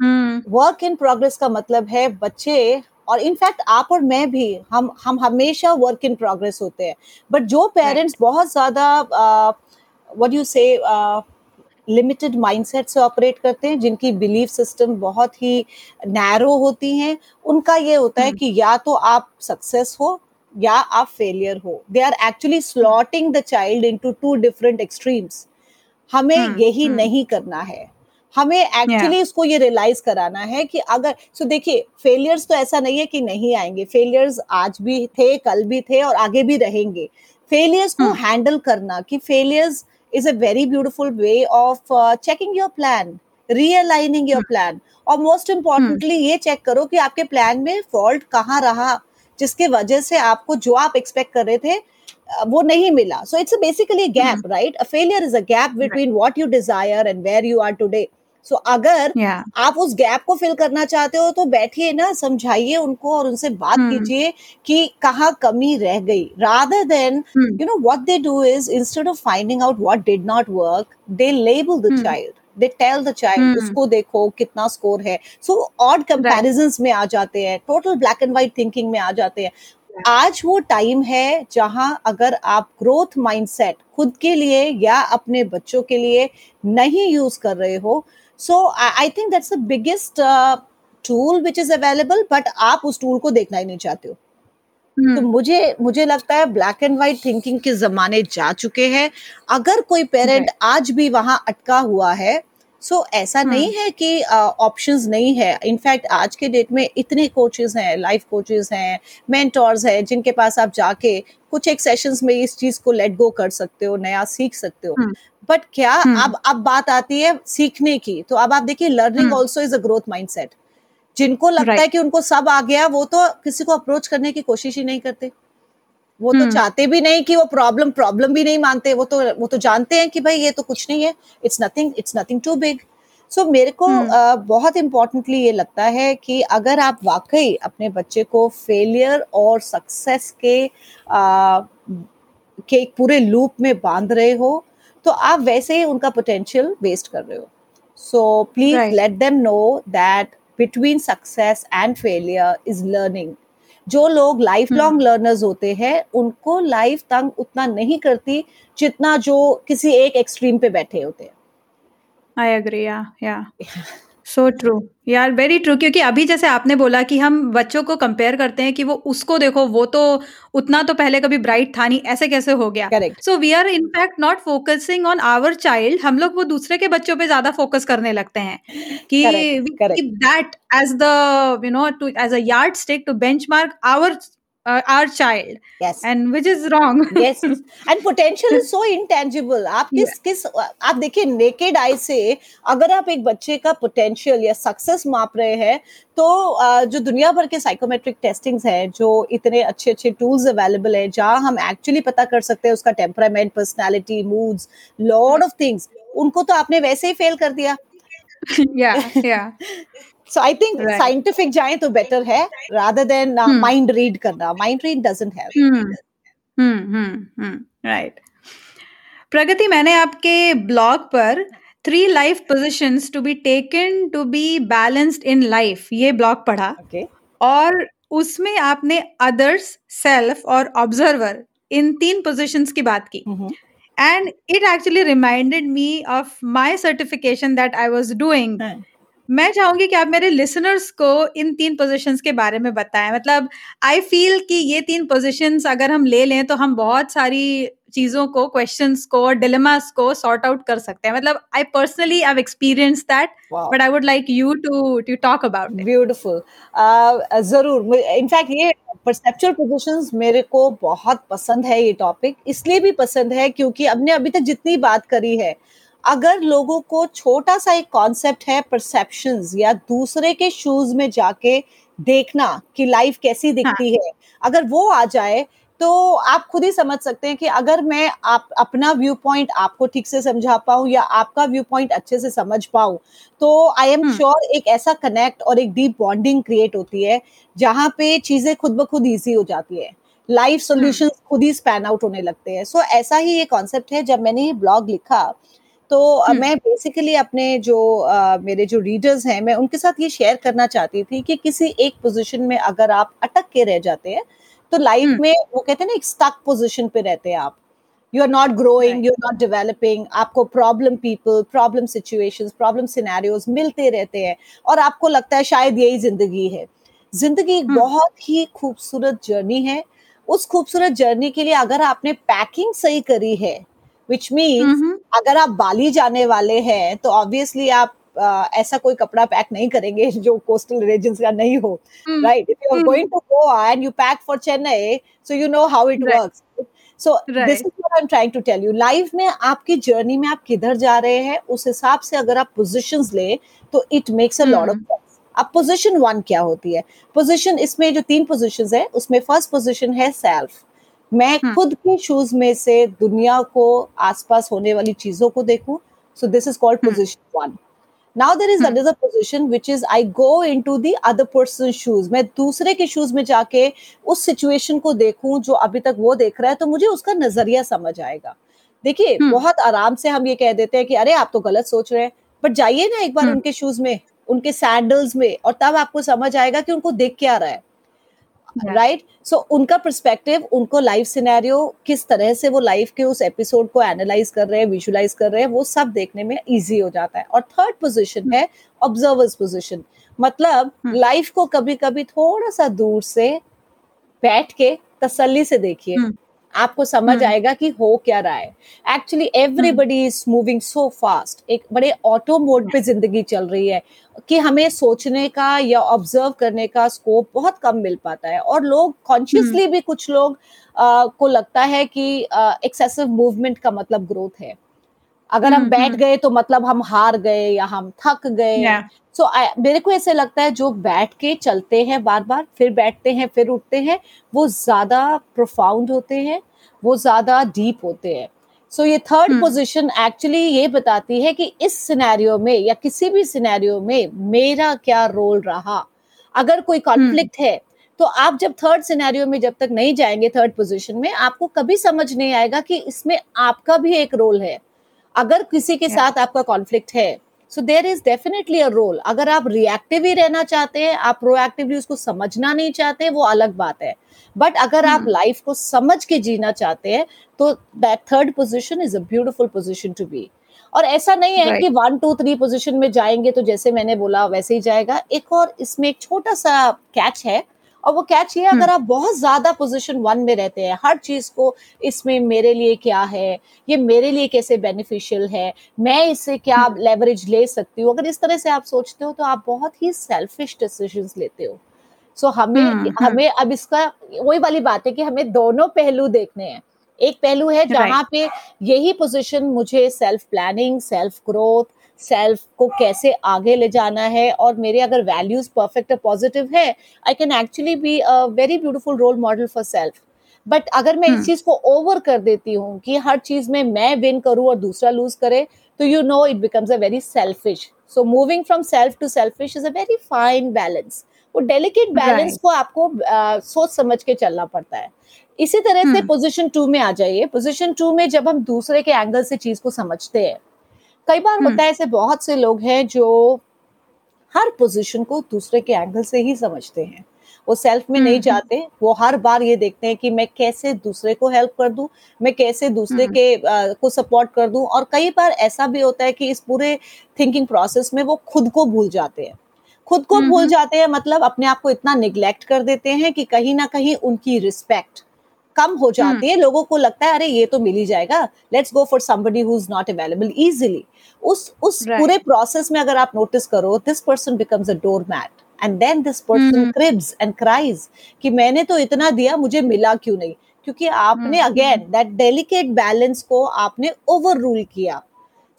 work in progress का मतलब है बच्चे और इनफैक्ट आप और मैं भी हम हम हमेशा वर्क इन प्रोग्रेस होते हैं। बट जो पेरेंट्स बहुत ज़्यादा what you say limited mindset से ऑपरेट करते हैं जिनकी बिलीफ सिस्टम बहुत ही नैरो होती हैं। उनका ये होता है हम्म। कि या तो आप सक्सेस हो या आप फेलियर हो। They are actually slotting the child into two different extremes हमें हम्म, यही हम्म। नहीं करना है। हमें एक्चुअली उसको ये रियलाइज़ कराना है कि अगर सो देखिए फेलियर्स तो ऐसा नहीं है कि नहीं आएँगे। फेलियर्स आज भी थे कल भी थे और आगे भी रहेंगे। फेलियर्स को। हैंडल करना कि failures is a very beautiful way of checking your plan realigning your plan और मोस्ट इम्पॉर्टेंटली ये चेक करो कि आपके प्लान में फॉल्ट कहाँ रहा जिसके वजह से आपको जो आप एक्सपेक्ट कर रहे थे वो नहीं मिला। So it's basically gap right a failure is a gap between what you desire and where you are today so so, अगर या आप उस गैप को फिल करना चाहते हो तो बैठिए ना समझाइए उनको और उनसे बात हम्म। कीजिए कि कहाँ कमी रह गई। Rather than you know what they do is instead of finding out what did not work they label the Hmm. child. They tell the child Hmm. उसको देखो कितना स्कोर है. सो ऑड कंपैरिजंस में आ जाते हैं total black and white thinking में आ जाते हैं। आज वो टाइम है जहाँ अगर आप ग्रोथ माइंडसेट खुद के लिए या अपने बच्चों के लिए नहीं यूज़ कर रहे हो so I think that's the biggest tool which is available but आप उस टूल को देखना ही नहीं चाहते हो। तो हम्म मुझे मुझे लगता है ब्लैक एंड व्हाइट थिंकिंग के जमाने जा चुके हैं। अगर कोई पेरेंट आज भी वहाँ अटका हुआ है सो ऐसा हम्म। नहीं है कि ऑप्शंस नहीं है। इनफैक्ट आज के डेट में इतने कोचेस हैं लाइफ कोचेस हैं मेंटोर्स हैं जिनके पास आप जाके कुछ एक सेशंस में इस चीज़ को लेट गो कर सकते हो नया सीख सकते हो। हम्म। बट क्या हम्म। अब अब बात आती है सीखने की तो अब आप देखिए learning. Also is a growth mindset जिनको लगता right. है कि उनको सब आ गया वो तो किसी को अप्रोच करने की कोशिश ही नहीं करते वो तो हम्म। चाहते भी नहीं कि वो प्रॉब्लम प्रॉब्लम भी नहीं मानते वो तो वो तो जानते हैं कि भाई ये तो कुछ नहीं है it's nothing it's nothing too big so मेरे को। अ, बहुत इम्पोर्टेंटली ये लगता है कि अगर आप वाकई अपने बच्चे को फेलियर और सक्सेस के अ, के एक पूरे लूप में बाँध रहे हो तो आप वैसे ही उनका पोटेंशियल वेस्ट कर रहे हो। So please let them know that between success and failure is learning जो लोग लाइफ लॉन्ग लर्नर्स होते हैं उनको लाइफ तंग उतना नहीं करती जितना जो किसी एक एक्सट्रीम पे बैठे होते हैं। I agree yeah yeah so true यार वेरी ट्रू क्योंकि अभी जैसे आपने बोला कि हम बच्चों को कंपेयर करते हैं कि वो उसको देखो वो तो उतना तो पहले कभी ब्राइट था नहीं ऐसे कैसे हो गया? Correct so we are in fact not focusing on our child हम लोग वो दूसरे के बच्चों पे ज़्यादा फोकस करने लगते हैं कि. That as the you know to as a yardstick to benchmark our our child yes and which is wrong yes and potential is so intangible आप किस किस आप देखिए नेकेड आई से अगर आप एक बच्चे का पोटेंशियल या सक्सेस माप रहे हैं तो जो दुनिया भर के साइकोमेट्रिक टेस्टिंग्स हैं जो इतने अच्छे अच्छे टूल्स अवेलेबल है जहाँ हम एक्चुअली पता कर सकते हैं उसका temperament personality moods lot of things उनको तो आपने वैसे ही फेल कर दिया। या yeah so I think. Scientific जाए तो बेटर है रादर देन. माइंड रीड करना। Mind read doesn't have right Pragati मैंने आपके ब्लॉग पर three life positions to be taken to be balanced in life ये ब्लॉग पढ़ा। ओके और उसमें आपने अदर्स सेल्फ और ऑब्जर्वर इन तीन पोजीशंस की बात की। And it actually reminded me of my certification that I was doing मैं चाहूँगी कि आप मेरे लिसनर्स को इन तीन पोजीशंस के बारे में बताएँ। मतलब आई फील कि ये तीन पोजीशंस अगर हम ले लें तो हम बहुत सारी चीज़ों को क्वेश्चंस को डिलेमास को सॉर्ट आउट कर सकते हैं। मतलब I personally I experience that but I would like you to to talk about beautiful ज़रूर। इनफैक्ट ये परसेप्चुअल पोजीशंस मेरे को बहुत पसंद है ये टॉपिक इसलिए भी पसंद है क्योंकि हमने अभी तक जितनी बात करी है अगर लोगों को छोटा सा एक कॉन्सेप्ट है परसेप्शन या दूसरे के शूज़ में जाके देखना कि लाइफ कैसी दिखती हाँ. है अगर वो आ जाए तो आप खुद ही समझ सकते हैं कि अगर मैं आप अपना व्यू पॉइंट आपको ठीक से समझा पाऊँ या आपका व्यू पॉइंट अच्छे से समझ पाऊँ तो आई एम श्योर एक ऐसा कनेक्ट और एक डीप बॉन्डिंग क्रिएट होती है जहाँ पे चीज़ें खुद ब खुद ईजी हो जाती है लाइफ सोल्यूशन। खुद ही स्पैन आउट होने लगते हैं सो so, ऐसा ही ये कॉन्सेप्ट है जब मैंने ये ब्लॉग लिखा तो hmm. मैं बेसिकली अपने जो uh, मेरे जो रीडर्स हैं मैं उनके साथ ये शेयर करना चाहती थी कि किसी एक पोजीशन में अगर आप अटक के रह जाते हैं तो लाइफ hmm. में वो कहते हैं ना एक स्टक पोजीशन पे रहते हैं आप you are not growing you are not developing आपको problem people problem situations problem scenarios मिलते रहते हैं और आपको लगता है शायद यही ज़िंदगी है ज़िंदगी एक hmm. बहुत ही खूबसूरत जर्नी है उस खूबसूरत जर्नी के लिए अगर आपने पैकिंग सही करी है विच मीन्स mm-hmm. अगर आप बाली जाने वाले हैं तो ऑब्वियसली आप Uh, ऐसा कोई कपड़ा पैक नहीं करेंगे जो कोस्टल रीजन का नहीं हो right if you are going to Goa and you pack for Chennai so you know how it works so this is what I am trying to tell you life में आपकी journey में आप किधर जा रहे हैं उस हिसाब से अगर आप पोजिशन ले तो it makes a lot of अब पोजीशन वन क्या होती है? पोजीशन इसमें जो तीन पोजीशंस है उसमें फ़र्स्ट पोजीशन है सेल्फ मैं हाँ. खुद के शूज़ में से दुनिया को आसपास होने वाली चीज़ों को देखूँ। So this is called position one now there is another position which is I go into the other person shoes मैं दूसरे के शूज़ में जाके उस सिचुएशन को देखूँ जो अभी तक वो देख रहा है तो मुझे उसका नज़रिया समझ आएगा। देखिए hmm. बहुत आराम से हम ये कह देते हैं कि अरे आप तो गलत सोच रहे हैं। बट जाइए ना एक बार hmm. उनके शूज़ में उनके सैंडल्स में और तब आपको समझ आएगा कि उनको देख क्या रहा है। राइट सो उनका परस्पेक्टिव उनको लाइफ सिनेरियो किस तरह से वो लाइफ के उस एपिसोड को एनालाइज कर रहे हैं विजुलाइज कर रहे हैं वो सब देखने में ईजी हो जाता है। और थर्ड पोजिशन है ऑब्जर्वर्स पोजिशन मतलब लाइफ हम्म। को कभी कभी थोड़ा सा दूर से बैठ के तसल्ली से देखिए। हम्म। आपको समझ हम्म। आएगा कि हो क्या रहा है। Actually everybody is moving so fast एक बड़े ऑटो मोड पे ज़िंदगी चल रही है कि हमें सोचने का या ऑब्ज़र्व करने का स्कोप बहुत कम मिल पाता है और लोग कॉन्शियसली हम्म। भी कुछ लोग आ, को लगता है कि एक्सेसिव मूवमेंट का मतलब ग्रोथ है। अगर हम हम्म, बैठ गए तो मतलब हम हार गए या हम थक गए। सो so, मेरे को ऐसे लगता है जो बैठ के चलते हैं बार बार फिर बैठते हैं फिर उठते हैं वो ज़्यादा प्रोफाउंड होते हैं वो ज़्यादा डीप होते हैं सो so, ये थर्ड पोजीशन एक्चुअली ये बताती है कि इस सिनेरियो में या किसी भी सिनेरियो में मेरा क्या रोल रहा अगर कोई कॉन्फ्लिक्ट hmm. है तो आप जब थर्ड सिनेरियो में जब तक नहीं जाएँगे थर्ड पोजीशन में आपको कभी समझ नहीं आएगा कि इसमें आपका भी एक रोल है अगर किसी के yeah. साथ आपका कॉन्फ्लिक्ट है so there is definitely a role अगर आप रिएक्टिव ही रहना चाहते हैं आप प्रोएक्टिवली उसको समझना नहीं चाहते वो अलग बात है बट अगर आप लाइफ hmm. को समझ के जीना चाहते हैं तो that third position is a beautiful position to be और ऐसा नहीं है right. कि वन टू थ्री पोजिशन में जाएँगे तो जैसे मैंने बोला वैसे ही जाएगा एक और इसमें एक छोटा सा कैच है और वो कैच ये अगर हम्म। आप बहुत ज़्यादा पोजीशन वन में रहते हैं हर चीज़ को इसमें मेरे लिए क्या है? ये मेरे लिए कैसे बेनिफिशियल है? मैं इससे क्या लेवरेज हम्म। ले सकती हूँ? अगर इस तरह से आप सोचते हो तो आप बहुत ही सेल्फिश डिसीज़न लेते हो। सो so, हमें हम्म, हमें अब इसका वही वाली बात है कि हमें दोनों पहलू देखने हैं। एक पहलू है जहाँ पे यही पोजीशन मुझे self planning self growth self को कैसे आगे ले जाना है और मेरे अगर वैल्यूज़ परफेक्ट और पॉजिटिव है I can actually be a very beautiful role model for self but अगर मैं इस हम्म। चीज़ को ओवर कर देती हूँ कि हर चीज़ में मैं विन करूँ और दूसरा लूज करे तो you know it becomes a very selfish so moving from self to selfish is a very fine balance वो डेलिकेट बैलेंस को आपको uh, सोच समझ के चलना पड़ता है। इसी तरह hmm. से पोजीशन टू में आ जाइए। पोजीशन टू में जब हम दूसरे के एंगल से चीज़ को समझते हैं कई बार होता है ऐसे बहुत से लोग हैं जो हर पोजीशन को दूसरे के एंगल से ही समझते हैं। वो सेल्फ में नहीं जाते वो हर बार ये देखते हैं कि मैं कैसे दूसरे को हेल्प कर दूँ मैं कैसे दूसरे के आ, को सपोर्ट कर दूँ। और कई बार ऐसा भी होता है कि इस पूरे थिंकिंग प्रोसेस में वो खुद को भूल जाते हैं। खुद को भूल जाते हैं मतलब अपने आप को इतना निग्लेक्ट कर देते हैं कि कहीं ना कहीं उनकी रिस्पेक्ट कम हो जाती है लोगों को लगता है अरे ये तो मिल ही जाएगा let's go for somebody who is not available easily उस उस Right. पूरे प्रोसेस में अगर आप नोटिस करो this person becomes a door mat and then this person hmm. Cribs and cries कि मैंने तो इतना दिया मुझे मिला क्यों नहीं? क्योंकि आपने hmm, again that delicate balance को आपने ओवर रूल किया।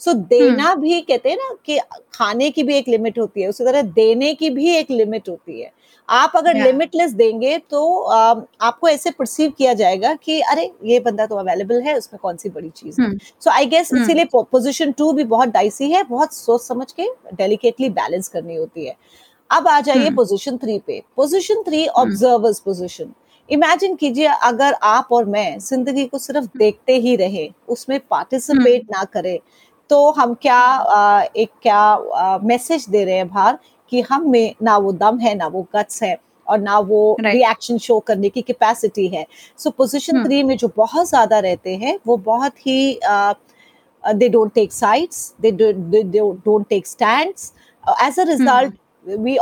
सो देना भी कहते हैं ना कि खाने की भी एक लिमिट होती है उसी तरह देने की भी एक लिमिट होती है। आप अगर लिमिटलेस देंगे तो अम, आपको ऐसे परसीव किया जाएगा कि अरे ये बंदा तो अवेलेबल है उसमें कौन सी बड़ी चीज़ है? Hmm, so I guess hmm. इसीलिए पोजीशन टू भी बहुत डाइसी है बहुत सोच समझ के डेलिकेटली बैलेंस करनी होती है। अब आ जाइए पोजिशन थ्री पे। Position three observers position imagine कीजिए अगर आप और मैं ज़िंदगी को सिर्फ़ देखते ही रहे उसमें पार्टिसिपेट ना करें तो हम क्या अ, एक क्या मैसेज दे रहे हैं बाहर कि हम में ना वो दम है ना वो गट्स है और ना वो Right. रिएक्शन शो करने की कैपेसिटी है सो पोजीशन। थ्री में जो बहुत ज़्यादा रहते हैं वो बहुत ही uh, they don't take sides they, do, they, they don't take stands Uh, as a result we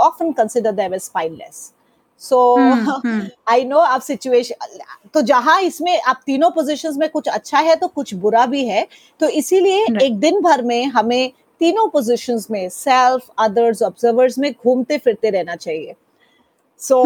hmm, I know आप सिचुएशन तो जहाँ इसमें आप तीनों पोजीशंस में कुछ अच्छा है तो कुछ बुरा भी है तो इसीलिए Right. एक दिन भर में हमें तीनों पोजीशंस में सेल्फ अदर्स ऑब्जर्वर्स में घूमते फिरते रहना चाहिए so.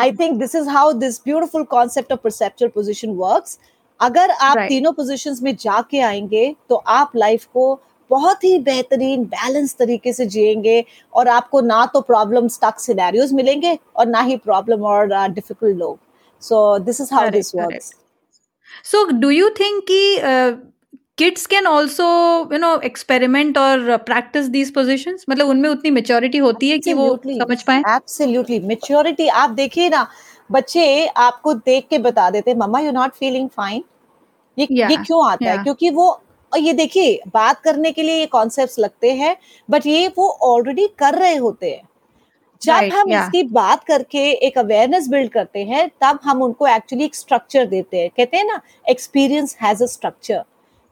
I think this is how this beautiful concept of perceptual position works अगर आप Right. तीनों पोजीशंस में जाके आएँगे तो आप लाइफ को बहुत ही बेहतरीन बैलेंस तरीके से जिएँगे और आपको ना तो प्रॉब्लम स्टक सिनेरियोज मिलेंगे और ना ही प्रॉब्लम और डिफ़िकल्ट लोग। So this is how this works So, do you think कि uh, can also, you know, experiment or uh, practice these positions? मतलब उनमें उतनी maturity होती है कि वो समझ पाए? एब्सोल्युटली मेच्योरिटी आप देखिए ना बच्चे आपको देख के बता देते mumma you not feeling fine ये Yeah, ये क्यों आता yeah. है क्योंकि वो और ये देखिए बात करने के लिए ये कॉन्सेप्ट्स लगते हैं बट ये वो ऑलरेडी कर रहे होते हैं जब Right, हम yeah. इसकी बात करके एक अवेयरनेस बिल्ड करते हैं तब हम उनको एक्चुअली एक स्ट्रक्चर देते हैं कहते हैं ना experience has a structure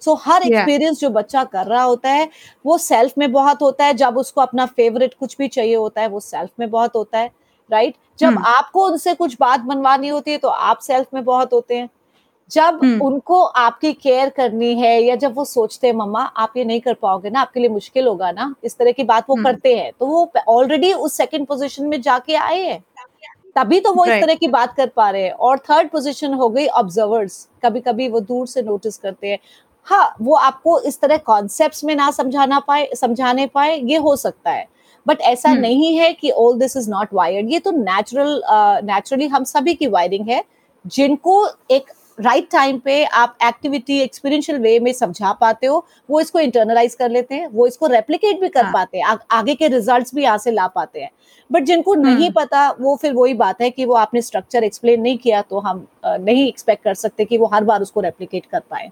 so her Yeah. Experience जो बच्चा कर रहा होता है वो सेल्फ में बहुत होता है जब उसको अपना फेवरेट कुछ भी चाहिए होता है वो सेल्फ में बहुत होता है राइट right? जब हम्म। आपको उनसे कुछ बात बनवानी होती है तो आप सेल्फ में बहुत होते हैं जब हम्म। उनको आपकी केयर करनी है या जब वो सोचते हैं मम्मा आप ये नहीं कर पाओगे ना आपके लिए मुश्किल होगा ना इस तरह की बात वो हम्म। करते हैं। तो वो ऑलरेडी उस सेकंड पोजीशन में जाके आए हैं। तभी तो वो इस तरह की बात कर पा रहे हैं। और थर्ड पोजीशन हो गई ऑब्जर्वर्स कभी कभी वो दूर से नोटिस करते हैं। हाँ वो आपको इस तरह कॉन्सेप्ट में ना समझाना पाए समझाने पाए ये हो सकता है। बट ऐसा हम्म। नहीं है कि all this is not wired ये तो नेचुरल नेचुरली uh, हम सभी की वायरिंग है। जिनको एक राइट टाइम पे आप एक्टिविटी एक्सपीरियंशियल वे में समझा पाते हो वो इसको इंटरनलाइज कर लेते हैं वो इसको रेप्लिकेट भी कर हाँ। पाते हैं आ, आगे के रिजल्ट्स भी यहाँ से ला पाते हैं। बट जिनको नहीं हम्म। पता वो फिर वही बात है कि वो आपने स्ट्रक्चर एक्सप्लेन नहीं किया तो हम नहीं एक्सपेक्ट कर सकते कि वो हर बार उसको रेप्लीकेट कर पाए।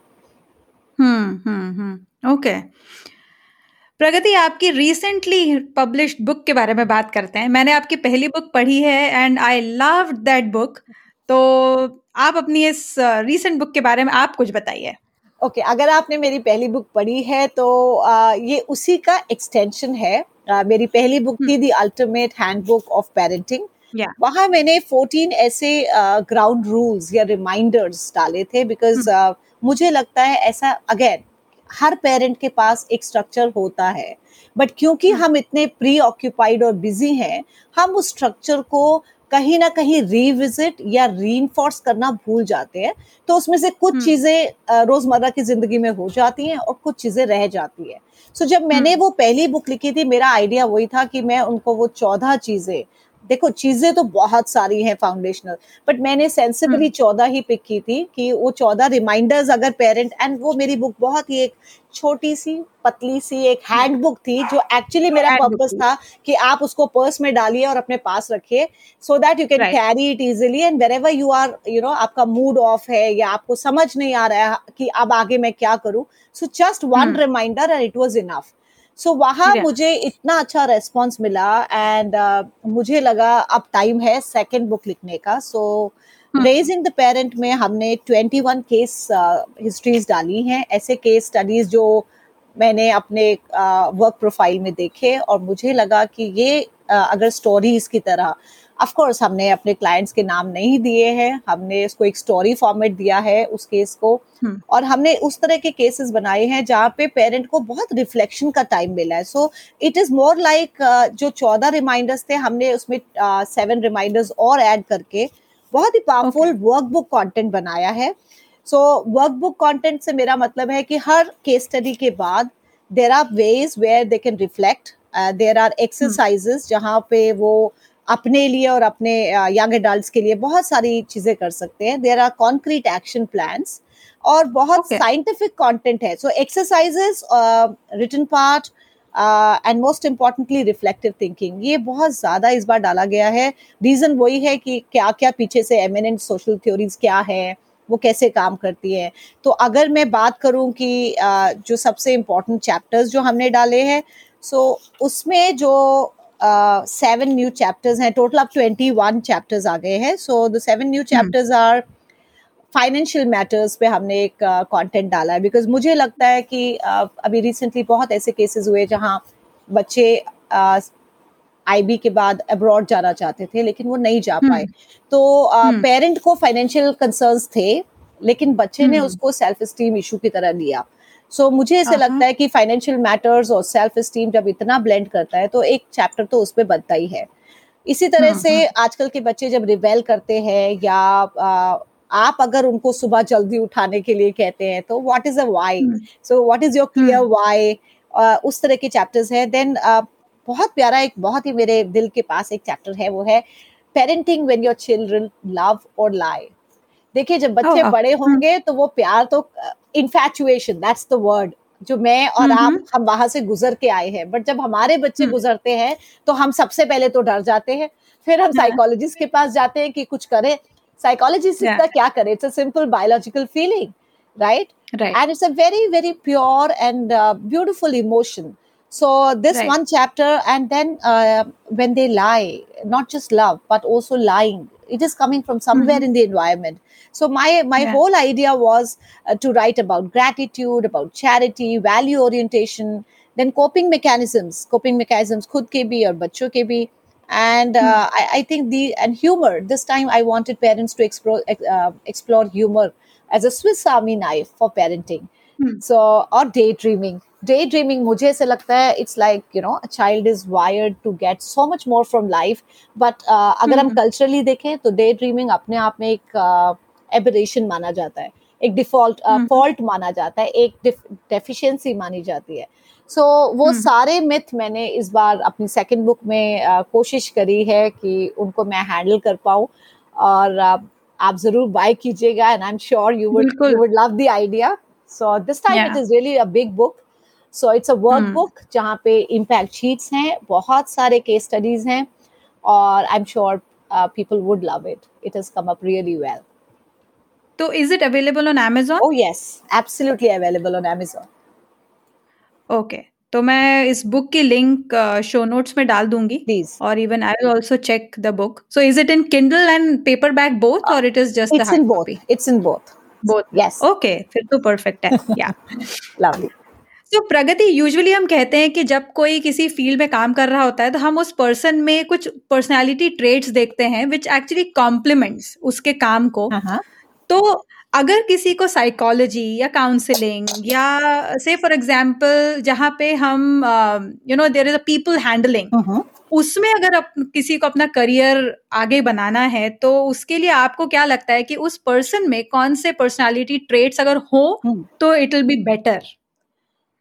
हम्म हम्म हम्म। ओके प्रगति आपकी रिसेंटली पब्लिश्ड बुक के बारे में बात करते हैं। मैंने आपकी पहली बुक पढ़ी है and I love that book तो आप अपनी इस रीसेंट बुक के बारे में आप कुछ बताइए। ओके okay, अगर आपने मेरी पहली बुक पढ़ी है तो अ, ये उसी का एक्सटेंशन है। अ, मेरी पहली बुक थी the ultimate handbook of parenting वहाँ मैंने 14 ऐसे ग्राउंड रूल्स या रिमाइंडर्स डाले थे बिकॉज़ मुझे लगता है ऐसा अगेन हर पेरेंट के पास एक स्ट्रक्चर होता है बट क्योंकि हम इतने प्री ऑक्यूपाइड और बिज़ी हैं हम उस स्ट्रक्चर को कहीं ना कहीं रिविजिट या री करना भूल जाते हैं तो उसमें से कुछ हम्म। चीज़ें रोज़मर्रा की ज़िंदगी में हो जाती हैं और कुछ चीज़ें रह जाती है सो so, जब मैंने वो पहली बुक लिखी थी मेरा आइडिया वही था कि मैं उनको वो चौदह चीज़ें देखो चीज़ें तो बहुत सारी हैं फाउंडेशनल बट मैंने सेंसिबली चौदह ही पिक की थी कि वो चौदह रिमाइंडर्स अगर पेरेंट एंड वो मेरी बुक बहुत ही एक छोटी सी पतली सी एक हैंडबुक थी जो एक्चुअली मेरा पर्पस था। कि आप उसको पर्स में डालिए और अपने पास रखिए so that you can carry it easily and wherever you are you know आपका मूड ऑफ़ है या आपको समझ नहीं आ रहा है कि अब आगे मैं क्या करूँ so just one hmm. Reminder and it was enough so वहाँ Yeah. मुझे इतना अच्छा रेस्पॉन्स मिला एंड uh, मुझे लगा अब टाइम है सेकेंड बुक लिखने का। So raise raising the parent में हमने 21 केस हिस्ट्रीज डाली हैं। ऐसे केस स्टडीज़ जो मैंने अपने वर्क uh, प्रोफ़ाइल में देखे और मुझे लगा कि ये uh, अगर स्टोरीज की तरह ऑफ़ कोर्स हमने अपने क्लाइंट्स के नाम नहीं दिए हैं। हमने इसको एक स्टोरी फॉर्मेट दिया है उस केस को। हम्म। और हमने उस तरह के केसेस बनाए हैं जहाँ पे पेरेंट को बहुत रिफ्लेक्शन का टाइम मिला है। So it is more like जो चौदह रिमाइंडर्स थे हमने उसमें सेवन uh, रिमाइंडर्स और ऐड करके बहुत ही पावरफुल वर्कबुक कंटेंट बनाया है। सो वर्कबुक कंटेंट से मेरा मतलब है कि हर केस स्टडी के बाद there are ways where they can reflect there are exercises जहाँ पे वो अपने लिए और अपने यंग एडल्ट के लिए बहुत सारी चीज़ें कर सकते हैं। There are concrete action plans और बहुत Okay. साइंटिफिक कंटेंट है। So exercises written part and most importantly reflective thinking ये बहुत ज़्यादा इस बार डाला गया है। रीजन वही है कि क्या क्या पीछे से एमिनेंट सोशल थ्योरीज क्या है वो कैसे काम करती है। तो अगर मैं बात करूँ कि uh, जो सबसे इम्पोर्टेंट चैप्टर्स जो हमने डाले हैं सो so, उसमें जो सेवन न्यू चैप्टर्स हैं. टोटल अब ट्वेंटी वन चैप्टर्स आ गए हैं. So the seven new chapters are financial matters पे हमने एक कंटेंट डाला है. बिकॉज़ मुझे लगता है कि uh, अभी रिसेंटली बहुत ऐसे केसेस हुए जहाँ बच्चे आई आईबी के बाद अब्रॉड जाना चाहते थे लेकिन वो नहीं जा पाए. तो। पेरेंट को फाइनेंशियल कंसर्न्स थे लेकिन बच्चे ने हम्म। उसको सेल्फ स्टीम इशू की तरह लिया. सो so, मुझे ऐसे लगता है कि फाइनेंशियल मैटर्स और सेल्फ स्टीम जब इतना ब्लेंड करता है तो एक चैप्टर तो उस पर बनता ही है। इसी तरह से आजकल के बच्चे जब रिवेल करते हैं या आ, आप अगर उनको सुबह जल्दी उठाने के लिए कहते हैं तो what is a why. So what is your clear. Why उस तरह के चैप्टर्स हैं। देन बहुत प्यारा एक बहुत ही मेरे दिल के पास एक चैप्टर है वो है parenting when your children love और लाई देखिए जब बच्चे oh, बड़े हम्म। होंगे तो वो प्यार तो इन्फेचुएशन दैट्स द वर्ड जो मैं और हम्म, आप हम्म। हम वहाँ से गुजर के आए हैं। बट जब हमारे बच्चे गुजरते हैं तो हम सबसे पहले तो डर जाते हैं। फिर हम हाँ। साइकोलॉजिस्ट के पास जाते हैं कि कुछ करें। साइकोलॉजिस्ट इसका क्या करे? It's a biological feeling right and it's a very very pure and beautiful emotion so this one chapter and then when they lie not just love but also lying it is coming from somewhere in the environment so my my Yeah. whole idea was uh, to write about gratitude about charity value orientation then coping mechanisms coping mechanisms khud ke bhi aur bachcho ke bhi and uh, I, I think the and humor this time i wanted parents to explore ex- uh, explore humor as a swiss army knife for parenting Hmm. so or daydreaming daydreaming मुझे ऐसे लगता है it's like you know a child is wired to get so much more from life but uh, अगर हम हम्म। culturally देखें तो daydreaming अपने आप में एक uh, aberration माना जाता है। एक डिफ़ॉल्ट हम्म। फॉल्ट माना जाता है एक डेफिशिएंसी मानी जाती है। सो so, वो हम्म। सारे मिथ मैंने इस बार अपनी सेकंड बुक में uh, कोशिश करी है कि उनको मैं हैंडल कर पाऊँ। और uh, आप ज़रूर बाय कीजिएगा and I am sure you would you would love the idea so this time it is really a big book so it's a work. Book जहाँ पे इम्पैक्ट शीट्स हैं बहुत सारे केस स्टडीज़ हैं और I am sure people would love it it has come up really well तो is it available on Amazon? Oh yes, absolutely available on Amazon. Okay तो मैं इस बुक की लिंक शो नोट्स में डाल दूँगी Please. और even I will also check the book so is it in Kindle and paperback both और it is just hard both. Copy It's in both. Both Yes. Okay फिर तो perfect है या Lovely. तो प्रगति यूजुअली हम कहते हैं कि जब कोई किसी फ़ील्ड में काम कर रहा होता है तो हम उस पर्सन में कुछ पर्सनालिटी ट्रेट्स देखते हैं विच एक्चुअली कॉम्प्लीमेंट्स उसके काम को Uh-huh. तो अगर किसी को साइकोलॉजी या काउंसलिंग या से फॉर एग्जांपल जहाँ पे हम you know there is a people handling Uh-huh. उसमें अगर अप, किसी को अपना करियर आगे बनाना है तो उसके लिए आपको क्या लगता है कि उस पर्सन में कौन से पर्सनालिटी ट्रेट्स अगर हो Hmm. तो it will be better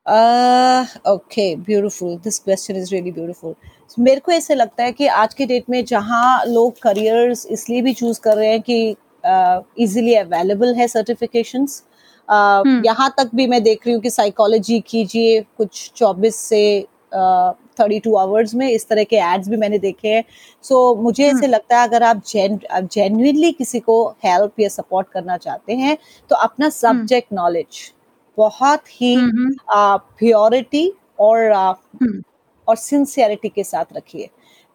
okay okay, this question is really beautiful मेरे को ऐसे लगता है कि आज के डेट में जहाँ लोग करियर्स इसलिए भी चूज़ कर रहे हैं कि इजीली अवेलेबल है सर्टिफिकेशंस हम्म। यहाँ तक भी मैं देख रही हूँ कि साइकोलॉजी कीजिए कुछ 24 से थर्टी टू आवर्स में इस तरह के एड्स भी मैंने देखे हैं। सो so, मुझे ऐसे हम्म। लगता है अगर आप जेन जेन्युइनली किसी को हेल्प या सपोर्ट करना चाहते हैं तो अपना सब्जेक्ट नॉलेज बहुत ही प्योरिटी और आ, हम्म, और सिंसियरिटी के साथ रखिए।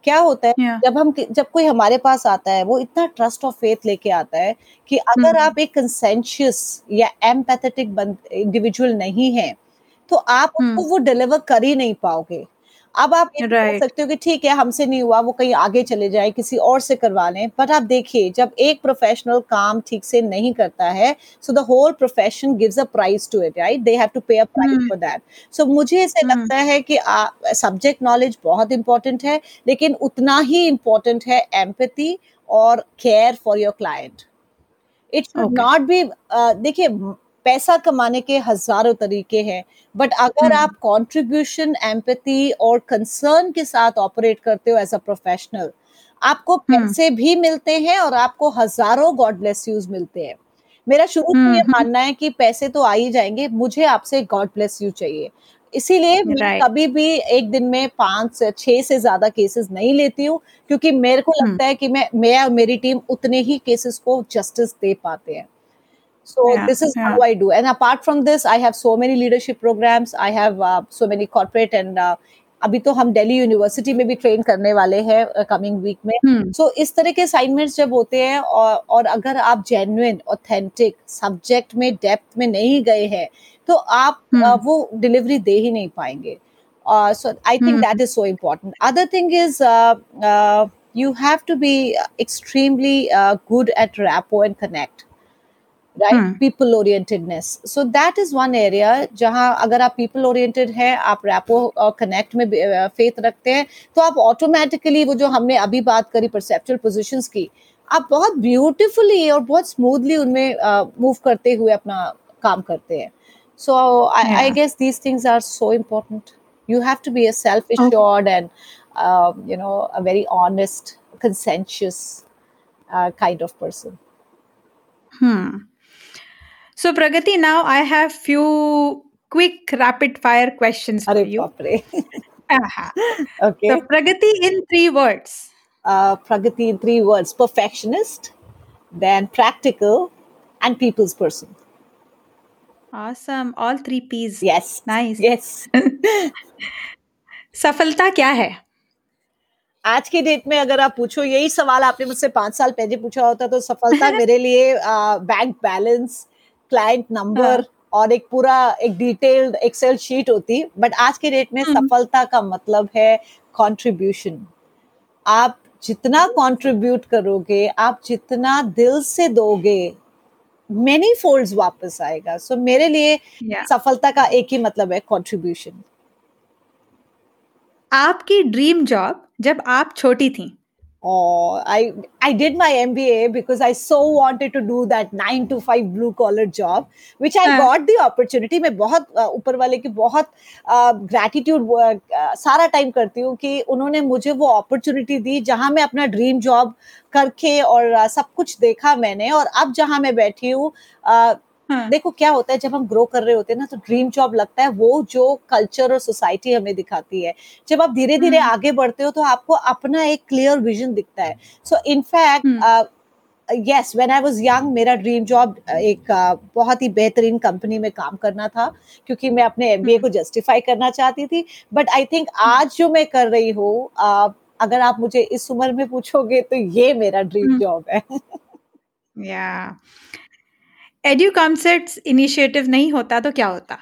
क्या होता है Yeah. जब हम जब कोई हमारे पास आता है वो इतना ट्रस्ट और फेथ लेके आता है कि अगर hmm. आप एक कंसेंशियस या एम्पैथेटिक इंडिविजुअल नहीं है तो आप hmm. उसको। वो डिलीवर कर ही नहीं पाओगे अब आप right. सकते हो कि ठीक है हमसे नहीं हुआ वो कहीं आगे चले जाए किसी और से करवा लें। बट आप देखिए जब एक प्रोफेशनल काम ठीक से नहीं करता है so the whole profession gives a price to it right they have to pay a price for that so मुझे ऐसे hmm. लगता है कि सब्जेक्ट नॉलेज बहुत इंपॉर्टेंट है लेकिन उतना ही इम्पोर्टेंट है एम्पति और care for your client it should not be देखिए पैसा कमाने के हज़ारों तरीके हैं बट अगर hmm. आप कंट्रीब्यूशन एम्पैथी और कंसर्न के साथ ऑपरेट करते हो एज अ प्रोफेशनल आपको hmm. पैसे भी मिलते हैं और आपको हज़ारों गॉड ब्लेस यूज़ मिलते हैं मेरा शुरू से ये मानना है कि पैसे तो आ ही जाएँगे मुझे आपसे गॉड ब्लेस यू चाहिए इसीलिए right. मैं कभी भी एक दिन में पाँच से छह से ज़्यादा केसेस नहीं लेती हूँ क्योंकि मेरे को लगता है कि मैं मैं और मेरी टीम उतने ही केसेस को जस्टिस दे पाते हैं so yeah, this is yeah. how i do. And apart from this i have so many leadership programs. I have uh, so many corporate and uh, अभी तो हम दिल्ली यूनिवर्सिटी में भी ट्रेन करने वाले हैं uh, कमिंग वीक में। सो hmm. so, इस तरह के असाइनमेंट्स जब होते हैं और और अगर आप जेन्युन ऑथेंटिक सब्जेक्ट में डेप्थ में नहीं गए हैं तो आप hmm. uh, वो डिलीवरी दे ही नहीं पाएँगे। So I think that is so important other thing is you have to be extremely good at rapport and connect right people orientedness so that is one area जहाँ अगर आप people oriented है आप rapport और connect में faith रखते हैं तो आप ऑटोमेटिकली वो जो हमने अभी बात करी परसेप्चुअल पोजिशन की आप बहुत ब्यूटिफुली और बहुत स्मूथली उनमें मूव करते हुए अपना काम करते हैं। So I guess these things are so important you have to be a self-assured okay. and uh, you know a very honest conscientious uh, kind of person. Hmm. So Pragati now I have few quick rapid fire question Pragati in three words Pragati in three words perfectionist then practical and peoples person सफलता क्या है? आज के date में अगर आप पूछो यही सवाल आपने मुझसे पाँच साल पहले पूछा होता तो सफलता मेरे लिए bank balance uh, client number हाँ. और एक पूरा एक डिटेल्ड एक्सेल शीट होती बट आज के डेट में हम्म। सफलता का मतलब है कंट्रीब्यूशन आप जितना कंट्रीब्यूट करोगे आप जितना दिल से दोगे मेनी फोल्ड्स वापस आएगा सो so, मेरे लिए yeah. सफलता का एक ही मतलब है कंट्रीब्यूशन आपकी ड्रीम जॉब जब आप छोटी थी or I I did my MBA because I so wanted to do that nine to five blue collar job, which I got the opportunity. मैं बहुत ऊपर वाले की बहुत ग्रेटिट्यूड सारा टाइम करती हूँ कि उन्होंने मुझे वो अपॉर्चुनिटी दी जहाँ मैं अपना ड्रीम जॉब करके और सब कुछ देखा मैंने और अब जहाँ मैं बैठी हूँ हाँ. देखो क्या होता है जब हम ग्रो कर रहे होते हैं ना तो ड्रीम जॉब लगता है वो जो कल्चर और सोसाइटी हमें दिखाती है। जब आप धीरे धीरे हाँ. आगे बढ़ते हो तो आपको अपना एक क्लियर विजन दिखता है। So in fact yes when I was young मेरा ड्रीम जॉब एक uh, बहुत ही बेहतरीन कंपनी में काम करना था क्योंकि मैं अपने एमबीए को जस्टिफाई। करना चाहती थी। बट आई थिंक आज जो मैं कर रही हूँ uh, अगर आप मुझे इस उम्र में पूछोगे तो ये मेरा ड्रीम जॉब है। या एड्यू कॉन्सेप्ट इनिशिएटिव नहीं होता तो क्या होता?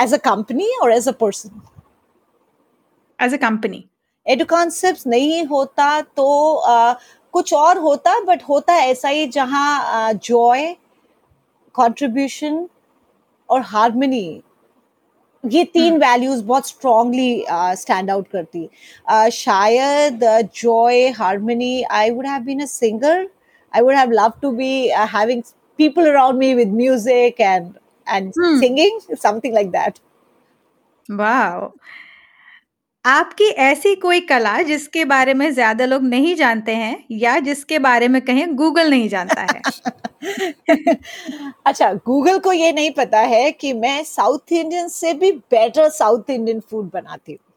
एज अ कंपनी और as a person as a company edu concept नहीं होता तो uh, कुछ और होता बट होता ऐसा ही जहाँ जॉय uh, कंट्रीब्यूशन और हारमोनी ये तीन वैल्यूज़ hmm. बहुत स्ट्रांगली स्टैंड आउट करती. Uh, शायद joy harmony I would have been a singer I would have loved to be uh, having people around me with music and and hmm. singing, something like that. Wow. आपकी ऐसी कोई कला जिसके बारे में ज़्यादा लोग नहीं जानते हैं या जिसके बारे में कहें गूगल नहीं जानता है अच्छा गूगल को ये नहीं पता है कि मैं साउथ इंडियन से भी बेटर साउथ इंडियन फ़ूड बनाती हूँ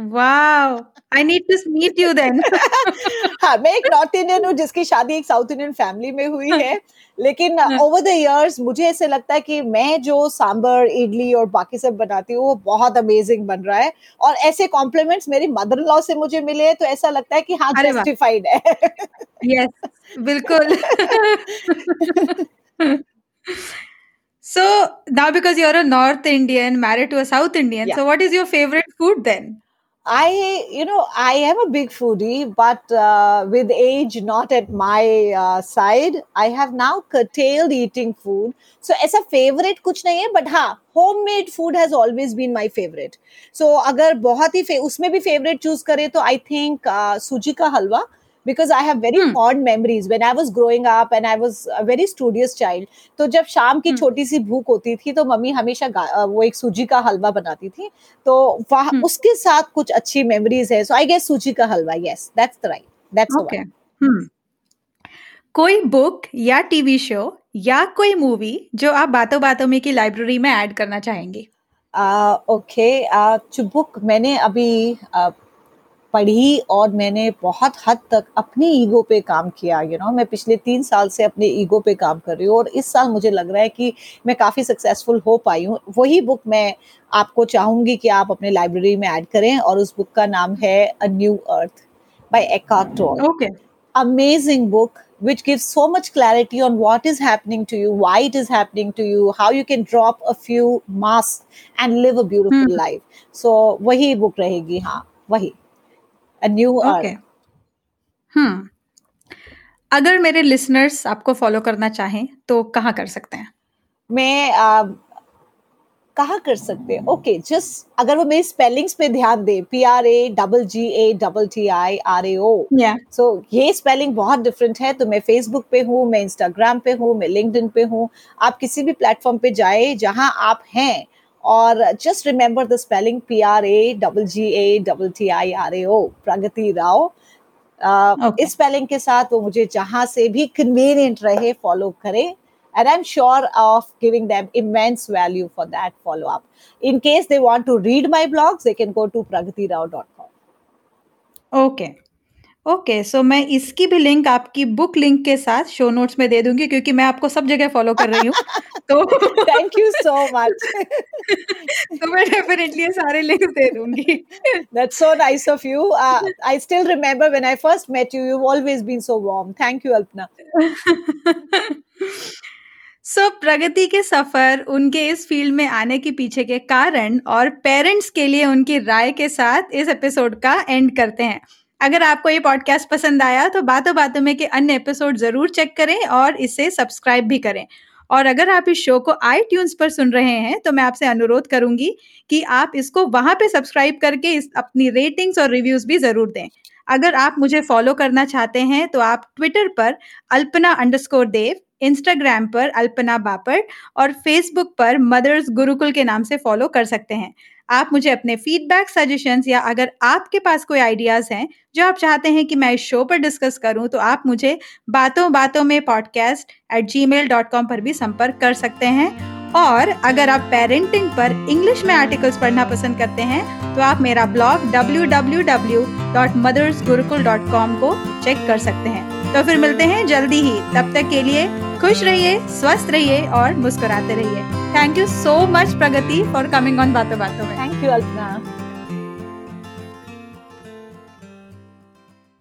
wow I need to meet you then हाँ मैं एक नॉर्थ इंडियन हूँ जिसकी शादी एक साउथ इंडियन फैमिली में हुई है। लेकिन ओवर द इयर्स मुझे ऐसे लगता है कि मैं जो सांबर इडली और बाकी सब बनाती हूँ वो बहुत अमेजिंग बन रहा है। और ऐसे कॉम्प्लीमेंट्स मेरी मदर लॉ से मुझे मिले तो ऐसा लगता है कि हाँ जस्टिफाइड है। यस बिल्कुल। So now because you're a North Indian married to a South Indian, Yeah. so what is your favorite food then? I, you know, I am a big foodie, but uh, with age not at my uh, side, I have now curtailed eating food. So ऐसा favorite कुछ नहीं है, but हाँ, homemade food has always been my favorite. So अगर बहुत ही उसमें भी favorite choose करें तो I think uh, सूजी का हलवा because I have very Hmm. fond memories when I was growing up and I was a very studious child. तो जब शाम की Hmm. छोटी सी भूख होती थी तो मम्मी हमेशा वो एक सूजी का हलवा बनाती थी तो वहाँ Hmm. उसके साथ कुछ अच्छी मेमोरीज है सो आई गेस सूजी का हलवा yes that's right that's Okay. Hmm. कोई बुक या टीवी शो या कोई मूवी जो आप बातों बातों में की लाइब्रेरी में ऐड करना चाहेंगे ओके जो बुक मैंने अभी uh, पढ़ी और मैंने बहुत हद तक अपनी ईगो पे काम किया यू you नो know? मैं पिछले तीन साल से अपने ईगो पे काम कर रही हूँ और इस साल मुझे लग रहा है कि मैं काफ़ी सक्सेसफुल हो पाई हूँ। वही बुक मैं आपको चाहूँगी कि आप अपने लाइब्रेरी में ऐड करें और उस बुक का नाम है a new earth by एक्टोर okay amazing book which give so much clarity on what is happening to you why it is happening to you how you can drop a few mask and live a beautiful life so वही book रहेगी हाँ वही। A new okay हम्म अगर मेरे listeners आपको follow करना चाहें तो कहाँ कर सकते हैं? मैं आ, कहाँ कर सकते हैं? ओके जस्ट अगर वो मेरी स्पेलिंग्स पे ध्यान दे P R A double G A double T I R A O so ये स्पेलिंग बहुत डिफरेंट है। तो मैं फेसबुक पे हूँ मैं इंस्टाग्राम पे हूँ मैं लिंक्डइन पे हूँ। आप किसी भी प्लेटफॉर्म पे जाए जहाँ आप हैं। और just remember the spelling P R A double G A double T I R A O Pragati Rao Okay. इस स्पेलिंग के साथ वो मुझे जहाँ से भी कन्वीनियंट रहे फॉलो करें and i'm sure of giving them immense value for that follow up in case they want to read my blogs they can go to pragatirao.com okay okay so मैं इसकी भी लिंक आपकी book link के साथ show notes में दे दूँगी क्योंकि मैं आपको सब जगह फॉलो कर रही हूँ तो थैंक यू सो मच तो मैं डेफिनेटली ये सारे लिंक्स दे दूँगी so nice of you. Uh, I still remember when I first met you, you've always been so warm. Thank you, Alpna. सो प्रगति के सफ़र उनके इस फ़ील्ड में आने के पीछे के कारण और पेरेंट्स के लिए उनकी राय के साथ इस एपिसोड का एंड करते हैं अगर आपको ये पॉडकास्ट पसंद आया तो बातों बातों में के अन्य एपिसोड ज़रूर चेक करें और इसे सब्सक्राइब भी करें। और अगर आप इस शो को आई पर सुन रहे हैं तो मैं आपसे अनुरोध करूँगी कि आप इसको वहाँ पे सब्सक्राइब करके इस अपनी रेटिंग्स और रिव्यूज़ भी ज़रूर दें। अगर आप मुझे फॉलो करना चाहते हैं तो आप ट्विटर पर अल्पना अंडरस्कोर देव इंस्टाग्राम पर अल्पना बापट और फेसबुक पर मदर्स गुरुकुल के नाम से फॉलो कर सकते हैं। आप मुझे अपने फीडबैक सजेशंस या अगर आपके पास कोई आइडियाज़ हैं, जो आप चाहते हैं कि मैं इस शो पर डिस्कस करूँ तो आप मुझे बातों बातों में podcast at Gmail dot com पर भी संपर्क कर सकते हैं। और अगर आप पेरेंटिंग पर इंग्लिश में आर्टिकल्स पढ़ना पसंद करते हैं तो आप मेरा ब्लॉग www.mothersgurukul.com को चेक कर सकते हैं तो फिर मिलते हैं जल्दी ही तब तक के लिए खुश रहिए, स्वस्थ रहिए और मुस्कुराते रहिए thank you so much Pragati for coming on बातों बातों में थैंक यू Alpna.